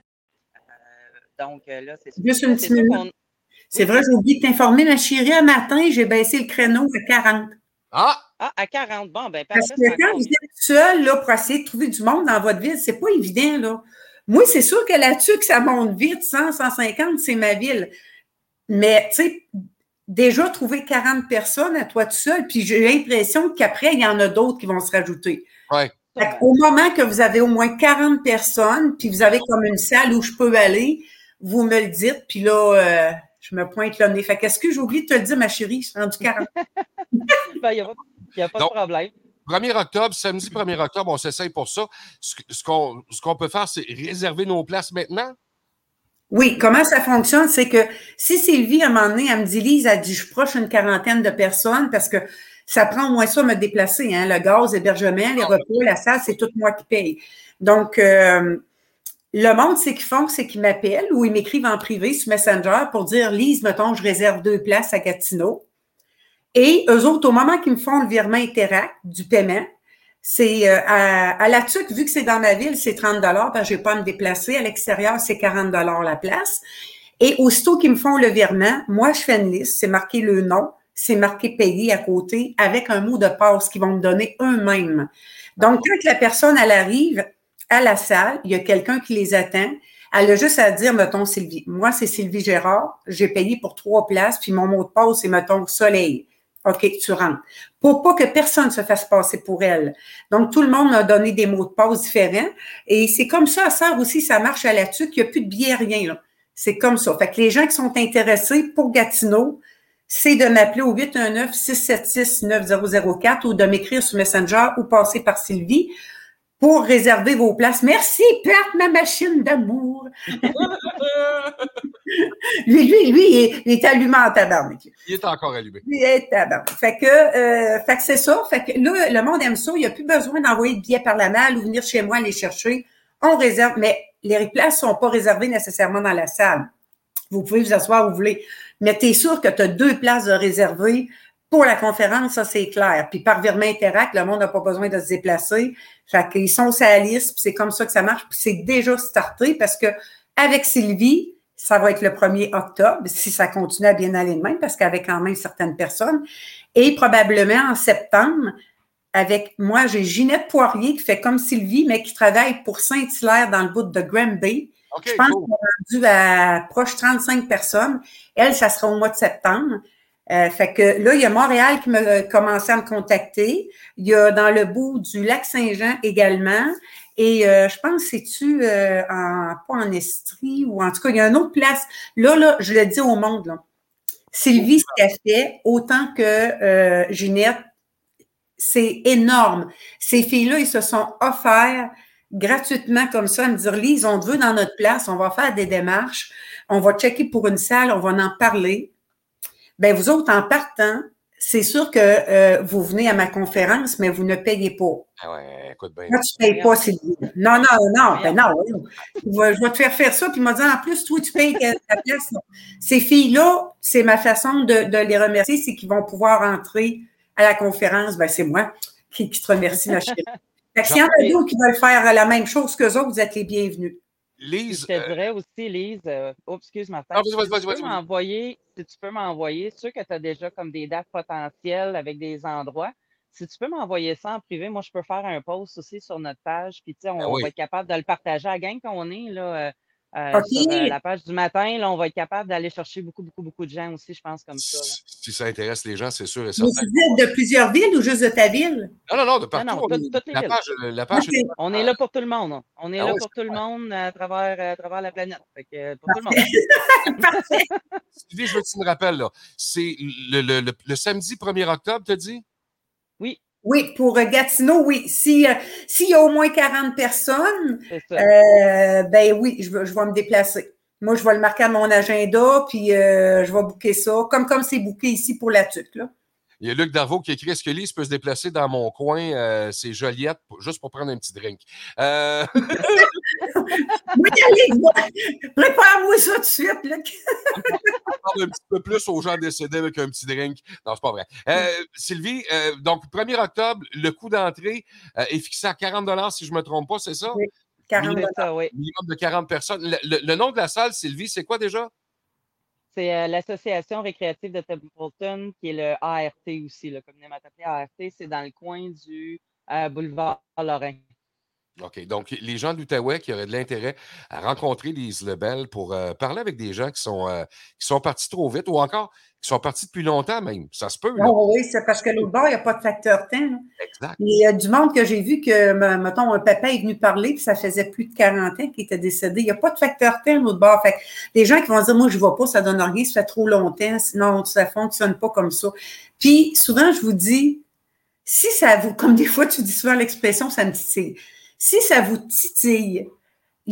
Donc euh, là, c'est Juste une petite minute. C'est vrai, j'ai oublié de t'informer, ma chérie. Un matin, j'ai baissé le créneau à 40. Ah! Ah, à 40. Bon, ben, Parce que quand vous êtes seul, là, pour essayer de trouver du monde dans votre ville, c'est pas évident, là. Moi, c'est sûr que là-dessus, que ça monte vite, 100, 150, c'est ma ville. Mais, tu sais, déjà trouver 40 personnes à toi tout seul, puis j'ai l'impression qu'après, il y en a d'autres qui vont se rajouter. Ouais. Au moment que vous avez au moins 40 personnes, puis vous avez comme une salle où je peux aller, vous me le dites, puis là, euh, je me pointe le nez. Fait qu'est-ce que j'ai oublié de te le dire, ma chérie? Je suis rendue 40. Ben, il n'y a, pas de problème. 1er octobre, samedi 1er octobre, on s'essaye pour ça. Ce, ce qu'on peut faire, c'est réserver nos places maintenant? Oui, comment ça fonctionne? C'est que si Sylvie, à un moment donné, elle me dit, Lise, elle dit, je suis proche une quarantaine de personnes parce que ça prend au moins ça me déplacer, hein, le gaz, l'hébergement, les repas, la salle, c'est tout moi qui paye. Donc, euh, le monde, c'est qu'ils font, c'est qu'ils m'appellent ou ils m'écrivent en privé sur Messenger pour dire Lise, mettons, je réserve deux places à Gatineau. Et eux autres, au moment qu'ils me font le virement Interact du paiement, c'est euh, à, la TUC, vu que c'est dans ma ville, c'est 30 dollars, que je vais pas me déplacer. À l'extérieur, c'est 40 dollars la place. Et aussitôt qu'ils me font le virement, moi, je fais une liste. C'est marqué le nom, c'est marqué payé à côté avec un mot de passe qu'ils vont me donner eux-mêmes. Donc, quand la personne, elle arrive, à la salle, il y a quelqu'un qui les attend. Elle a juste à dire, mettons, Sylvie. Moi, c'est Sylvie Gérard. J'ai payé pour trois places, puis mon mot de passe, c'est, mettons, soleil. OK, tu rentres. Pour pas que personne se fasse passer pour elle. Donc, tout le monde a donné des mots de passe différents. Et c'est comme ça, ça aussi, ça marche à la tuque. Il n'y a plus de billets, rien, là. C'est comme ça. Fait que les gens qui sont intéressés pour Gatineau, c'est de m'appeler au 819-676-9004 ou de m'écrire sur Messenger ou passer par Sylvie pour réserver vos places. Merci, plate ma machine d'amour. lui, lui, lui, il est, allumé en tabarnak. Il est encore allumé. Il est tabarnak. Fait que, euh, fait que c'est ça. Fait que là, le monde aime ça. Il n'y a plus besoin d'envoyer de billets par la malle ou venir chez moi les chercher. On réserve, mais les places ne sont pas réservées nécessairement dans la salle. Vous pouvez vous asseoir où vous voulez. Mais tu es sûr que tu as deux places de réservées pour la conférence, ça, c'est clair. Puis par virement Interact, le monde n'a pas besoin de se déplacer. Fait qu'ils sont sur la liste, puis c'est comme ça que ça marche. Puis c'est déjà starté parce que avec Sylvie, ça va être le 1er octobre, si ça continue à bien aller de même, parce qu'avec quand même certaines personnes. Et probablement en septembre, avec moi, j'ai Ginette Poirier qui fait comme Sylvie, mais qui travaille pour Saint-Hilaire dans le bout de Granby. je pense qu'on est rendu à proche 35 personnes. Elle, ça sera au mois de septembre. Euh, fait que là, il y a Montréal qui m'a commencé à me contacter. Il y a dans le bout du lac Saint-Jean également. Et euh, je pense, c'est-tu euh, en, pas en Estrie ou en tout cas, il y a une autre place. Là, là, je le dis au monde, là. Sylvie, ce qu'elle fait, autant que euh, Ginette, c'est énorme. Ces filles-là, ils se sont offerts gratuitement comme ça à me dire, Lise, on te veut dans notre place, on va faire des démarches, on va checker pour une salle, on va en parler. Ben vous autres, en partant, c'est sûr que euh, vous venez à ma conférence, mais vous ne payez pas. Ah ouais, écoute bien. Moi, tu ne payes pas, Sylvie. Non, non, non, ben non. Je vais, je vais te faire faire ça, puis il m'a dit, en plus, toi, tu payes ta place. Ces filles-là, c'est ma façon de, de les remercier, c'est qu'ils vont pouvoir entrer à la conférence. Ben, c'est moi qui, qui, te remercie, ma chérie. Fait que s'il y en a d'autres qui veulent faire la même chose qu'eux autres, vous êtes les bienvenus. Lise. Je te dirais aussi, Lise, euh, oh, excuse ma tête. vas-y, vas-y, si tu peux m'envoyer, sûr que tu as déjà comme des dates potentielles avec des endroits. Si tu peux m'envoyer ça en privé, moi, je peux faire un post aussi sur notre page. Puis, tu sais, on, Ah oui. va être capable de le partager à la gang qu'on est, là. euh, euh, sur euh, la page du matin, là, on va être capable d'aller chercher beaucoup, beaucoup, beaucoup de gens aussi, je pense, comme ça. là. Si ça intéresse les gens, c'est sûr et Mais certain. tu dis de plusieurs villes ou juste de ta ville? Non, non, non, de partout. non, on toutes- est- toutes les la villes. page, euh, la page est- On est là pour tout le monde. hein. On est Ah là oui, pour tout le monde à travers, à travers la planète. Fait que, euh, pour tout le monde. Sylvie, je veux que tu me rappelles, là. C'est le, le, le, le samedi 1er octobre, t'as dit? Oui, pour euh, Gatineau, oui. Si, euh, s'il y a au moins 40 personnes, euh, ben oui, je, vais- je vais me déplacer. Moi, je vais le marquer à mon agenda, puis euh, je vais booker ça, comme comme c'est booké ici pour la tuque, là. Il y a Luc Darvaux qui écrit Est-ce que Lise peut se déplacer dans mon coin Euh, C'est Joliette, pour- juste pour prendre un petit drink? Euh, Oui, allez, moi, prépare-moi ça tout de suite, là. parle un petit peu plus aux gens décédés avec un petit drink. Non, c'est pas vrai. Euh, Sylvie, euh, donc 1er octobre, le coût d'entrée euh, est fixé à 40 si je ne me trompe pas, c'est ça? Oui. 40 C'est ça, oui. Minimum de 40 personnes. Le, le- le nom de la salle, Sylvie, c'est quoi déjà? C'est euh, l'Association récréative de Templeton, qui est le ART aussi, le communément appelé ART. C'est dans le coin du euh, boulevard Lorrain. OK. Donc, les gens de l'Outaouais qui auraient de l'intérêt à rencontrer Lise Lebel pour euh, parler avec des gens qui sont, euh, qui sont partis trop vite ou encore qui sont partis depuis longtemps même. Ça se peut, là. Ah oui, c'est parce que l'autre bord, il n'y a pas de facteur temps. là. Exact. Il y a du monde que j'ai vu que, me- mettons, un papa est venu parler, puis ça faisait plus de 40 ans qu'il était décédé. Il n'y a pas de facteur temps, l'autre bord. Fait que les gens qui vont dire, moi, je ne vais pas, ça donne rien, ça fait trop longtemps, sinon, ça ne fonctionne pas comme ça. Puis, souvent, je vous dis, si ça vous, comme des fois, tu dis souvent l'expression, ça me titille. Si ça vous titille,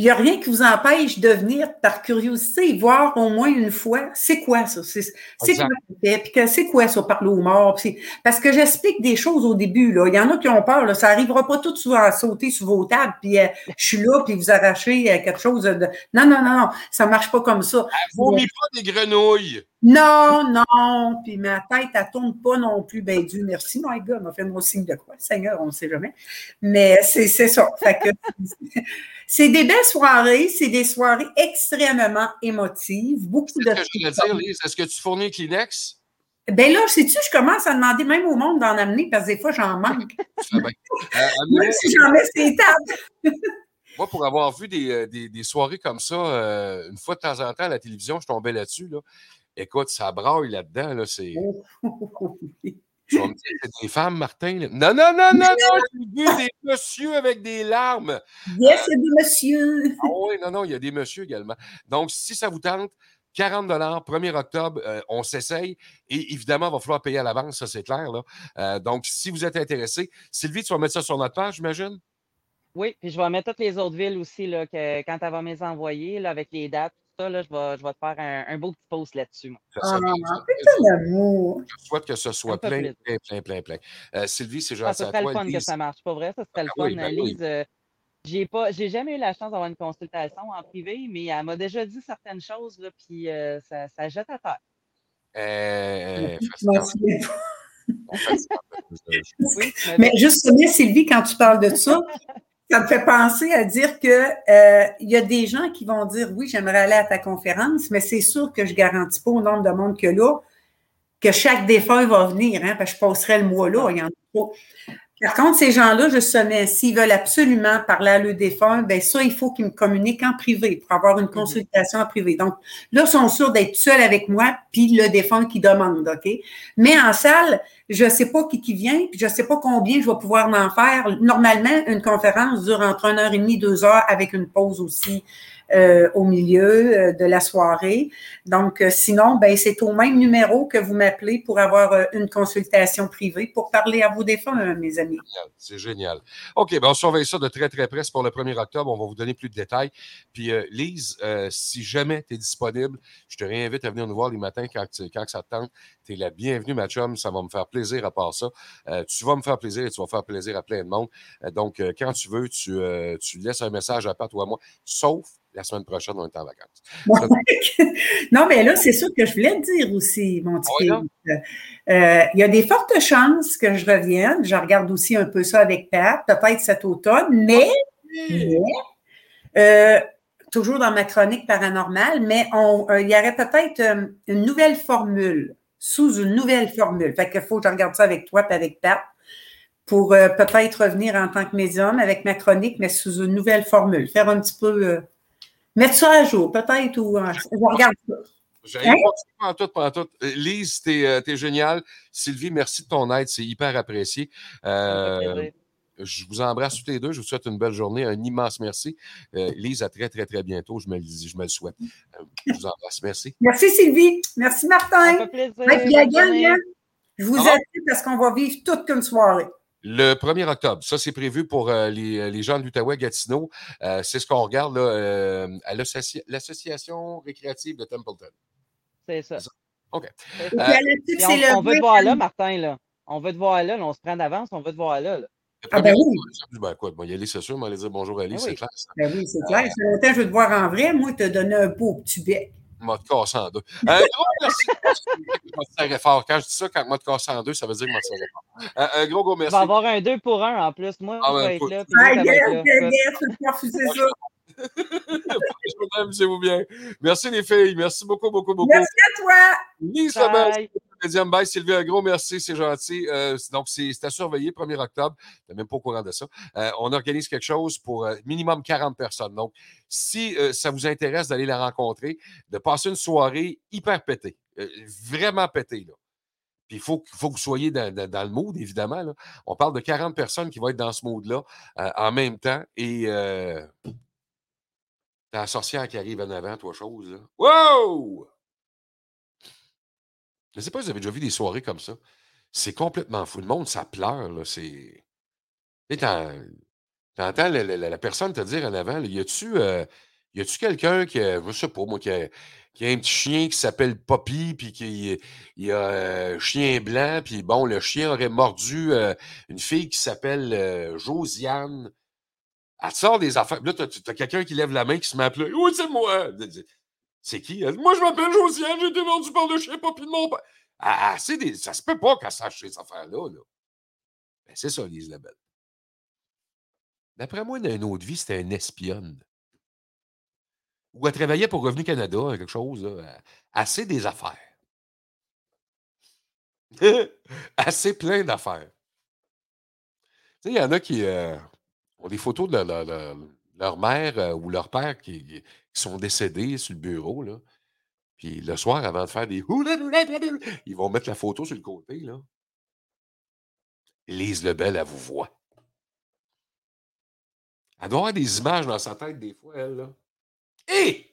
il n'y a rien qui vous empêche de venir par curiosité voir au moins une fois c'est quoi ça, c'est quoi puis que c'est quoi ça parler aux morts. Parce que j'explique des choses au début. Là. Il y en a qui ont peur, là. ça n'arrivera pas tout souvent à sauter sur vos tables, puis euh, je suis là, puis vous arrachez euh, quelque chose de. Non, non, non, non, ça ne marche pas comme ça. Vomis pas des grenouilles. Non, non, puis ma tête, elle tourne pas non plus. Ben, Dieu merci, my God, m'a fait mon signe de quoi, Seigneur, on ne sait jamais. Mais c'est c'est ça. Fait que, c'est des belles soirées, c'est des soirées extrêmement émotives, beaucoup de. ce que je voulais dire, Lise. Est-ce que tu fournis Kleenex? Ben là, sais-tu, je commence à demander même au monde d'en amener parce que des fois, j'en manque. Euh, Même si j'en mets les tables. Moi, pour avoir vu des, euh, des, des soirées comme ça, euh, une fois de temps en temps à la télévision, je tombais là-dessus. Là. Écoute, ça braille là-dedans. Là, c'est... Tu vas me dire que c'est des femmes, Martin? là. Non, non, non, non, non, j'ai vu des messieurs avec des larmes. Yes, c'est des monsieur. Ah oui, non, non, il y a des messieurs également. Donc, si ça vous tente, 40 1er octobre, euh, on s'essaye. Et évidemment, il va falloir payer à l'avance, ça c'est clair. Là. Euh, donc, si vous êtes intéressé, Sylvie, tu vas mettre ça sur notre page, j'imagine? Oui, puis je vais mettre toutes les autres villes aussi, là, que, quand elle va me les envoyer, là, avec les dates, ça, là, je, vais, je vais te faire un, un beau petit post là-dessus. Ça Ah, ça. d'amour. Je souhaite que ce soit Ça plein, plein, plein, plein, plein. Euh, Sylvie, c'est Ah, ce à serait le fun que ça marche. Pas vrai, ça serait le Ah oui, fun. ben oui. Lise, euh, j'ai pas, j'ai jamais eu la chance d'avoir une consultation en privé, mais elle m'a déjà dit certaines choses, là, puis euh, ça, ça jette à terre. euh, Je fais m'en ça. souviens pas. On fait ça. Oui, mais justement, Sylvie, quand tu parles de ça, ça me fait penser à dire que euh, il y a des gens qui vont dire oui, j'aimerais aller à ta conférence, mais c'est sûr que je garantis pas au nombre de monde que là que chaque défunt va venir, hein, parce que je passerai le mois là, il y en a trop. Par contre, ces gens-là, justement, s'ils veulent absolument parler à le défunt, ben ça, il faut qu'ils me communiquent en privé pour avoir une consultation en privé. Donc, là, ils sont sûrs d'être seuls avec moi, puis le défunt qui demande, OK? Mais en salle, je ne sais pas qui qui vient, puis je ne sais pas combien je vais pouvoir en faire. Normalement, une conférence dure entre une heure et demie, deux heures, avec une pause aussi euh, au milieu euh, de la soirée. Donc, euh, sinon, ben, c'est au même numéro que vous m'appelez pour avoir une consultation privée pour parler à vos défunts, mes amis. C'est génial. OK, ben, on surveille ça de très, très près. pour le 1er octobre. On va vous donner plus de détails. Puis, Lise, si jamais tu es disponible, je te réinvite à venir nous voir les matins quand, ça te tente. Tu es la bienvenue, ma chum. Ça va me faire plaisir à part ça. tu vas me faire plaisir et tu vas faire plaisir à plein de monde. donc, quand tu veux, tu, tu laisses un message à part toi à moi, sauf la semaine prochaine, on est en vacances. non, mais là, c'est ça que je voulais te dire aussi, mon petit euh, Il y a des fortes chances que je revienne. Je regarde aussi un peu ça avec Pat, peut-être cet automne, mais, euh, toujours dans ma chronique paranormale, mais euh, il y aurait peut-être une nouvelle formule, sous une nouvelle formule. Fait qu'il faut que je regarde ça avec toi et avec Pat pour peut-être revenir en tant que médium avec ma chronique, mais sous une nouvelle formule. Faire un petit peu Mettre ça à jour, peut-être, ou euh, je regarde ça. Hein? Pas tout, pas tout. Euh, Lise, t'es euh, es génial. Sylvie, merci de ton aide, c'est hyper apprécié. Je vous embrasse tous les deux. Je vous souhaite une belle journée. Un immense merci. Lise, à très, très, très bientôt. Je me, je me le souhaite. je vous embrasse. Merci. Merci, Sylvie. Merci, Martin. Ça fait plaisir. je vous aide parce qu'on va vivre toute une soirée. Le 1er octobre, ça c'est prévu pour euh, les, euh, les, gens de l'Outaouais Gatineau. Euh, c'est ce qu'on regarde là, à l'Association récréative de Templeton. C'est ça. OK. on, on, veut te voir là, Martin. Là. On veut te voir là, on se prend d'avance, on veut te voir là. Ah ben oui. Ben quoi, bon, y aller, c'est sûr, mais aller dire bonjour à ben c'est clair. Ben oui, c'est clair. C'est longtemps que je veux te voir en vrai. Moi, te donner un beau petit bec m'a cassé en deux. Un gros merci. fort. Quand je dis ça, quand m'a cassé en deux, ça veut dire que je me fort. Un, gros, gros merci. Il va avoir un deux pour un en plus. Moi, ah, je vais être là. je amusez-vous bien. Merci les filles. Merci beaucoup, beaucoup, beaucoup. Merci à toi. Lisa Médium Bye, Sylvie, un gros merci, c'est gentil. Euh, donc, c'est à surveiller, 1er octobre. Je même pas au courant de ça. Euh, on organise quelque chose pour euh, minimum 40 personnes. Donc, si ça vous intéresse d'aller la rencontrer, de passer une soirée hyper pétée, vraiment pétée, là. Puis il faut, faut, que vous soyez dans, le mood, évidemment. Là. On parle de 40 personnes qui vont être dans ce mood-là en même temps. Et T'as la sorcière qui arrive en avant, toi, chose. Là. Wow! Je ne sais pas si vous avez déjà vu des soirées comme ça. C'est complètement fou. Le monde, ça pleure. Là. C'est. Tu entends la, la, personne te dire en avant, y a-tu euh, y a-tu quelqu'un qui a, je sais pas moi, qui a, un petit chien qui s'appelle Poppy, puis qui il a un euh, chien blanc, puis bon, le chien aurait mordu euh, une fille qui s'appelle Josiane. Elle sort des affaires. Là, tu as, quelqu'un qui lève la main, qui se met à pleurer. Oui, c'est moi. C'est qui? Moi, je m'appelle Josiane, j'ai été vendu par le chien Poppy de mon père. Ah, ah des... Ça se peut pas qu'elle sache ces affaires-là. Là. Ben, c'est ça, Lise Labelle. D'après moi, dans une autre vie, c'était une espionne. Ou elle travaillait pour Revenu Canada, quelque chose. Assez des affaires. Assez plein d'affaires. Tu sais, il y en a qui euh, ont des photos de leur mère ou leur père qui, sont décédés sur le bureau. Puis le soir, avant de faire des ils vont mettre la photo sur le côté, là. Lise Lebel, elle vous voit. Elle doit avoir des images dans sa tête des fois, elle, là. Et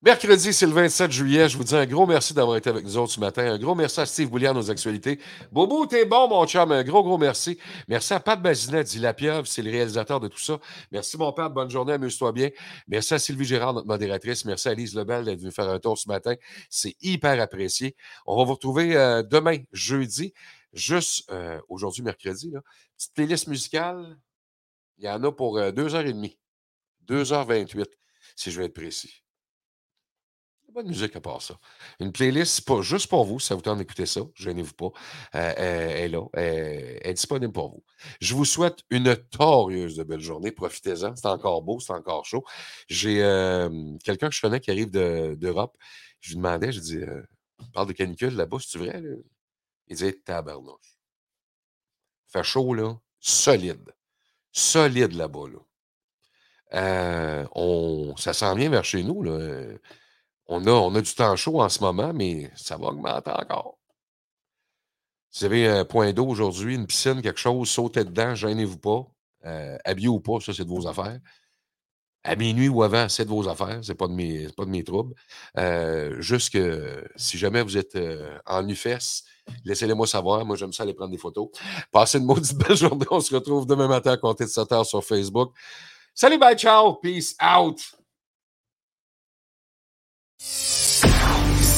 Mercredi, c'est le 27 juillet. Je vous dis un gros merci d'avoir été avec nous autres ce matin. Un gros merci à Steve Boulian, nos actualités. Bobo, t'es bon, mon chum. Un gros, gros merci. Merci à Pat Bazinet, dit La Pieuvre, c'est le réalisateur de tout ça. Merci, mon père. Bonne journée. Amuse-toi bien. Merci à Sylvie Gérard, notre modératrice. Merci à Lise Lebel d'être venue faire un tour ce matin. C'est hyper apprécié. On va vous retrouver euh, demain, jeudi. Juste euh, aujourd'hui, mercredi. Là. Petite playlist musicale. Il y en a pour 2h30. Euh, 2h28, si je vais être précis bonne musique à part ça. Une playlist, pas juste pour vous, ça vous tente d'écouter ça, gênez-vous pas. Euh, elle est là, elle, est disponible pour vous. Je vous souhaite une torieuse de belle journée. Profitez-en, c'est encore beau, c'est encore chaud. J'ai euh, quelqu'un que je connais qui arrive d'Europe. je lui demandais, je dis, euh, parle de canicule là-bas, c'est vrai? Il disait tabarnouche. Fait chaud, là. solide. Solide là-bas. Là. On, ça s'en vient vers chez nous. Là. On, a, on a du temps chaud en ce moment, mais ça va augmenter encore. Si vous avez un point d'eau aujourd'hui, une piscine, quelque chose, sautez dedans, gênez-vous pas. Euh, ou pas, ça, c'est de vos affaires. À minuit ou avant, c'est de vos affaires, c'est pas de mes, pas de mes troubles. Euh, juste que si jamais vous êtes euh, en UFES, laissez-les moi savoir. Moi, j'aime ça aller prendre des photos. Passez une maudite belle journée. On se retrouve demain matin à compter de 7 heures sur Facebook. Salut, bye, ciao, peace out.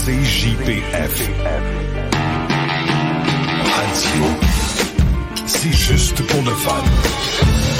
CJPF. Radio. C'est juste pour le fun.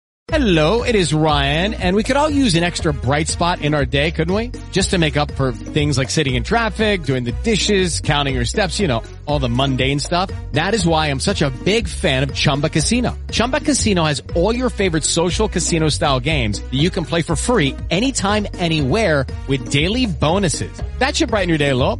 Hello, it is Ryan, and we could all use an extra bright spot in our day, couldn't we? Just to make up for things like sitting in traffic, doing the dishes, counting your steps, you know, all the mundane stuff. That is why I'm such a big fan of Chumba Casino. Chumba Casino has all your favorite social casino style games that you can play for free anytime, anywhere with daily bonuses. That should brighten your day a little.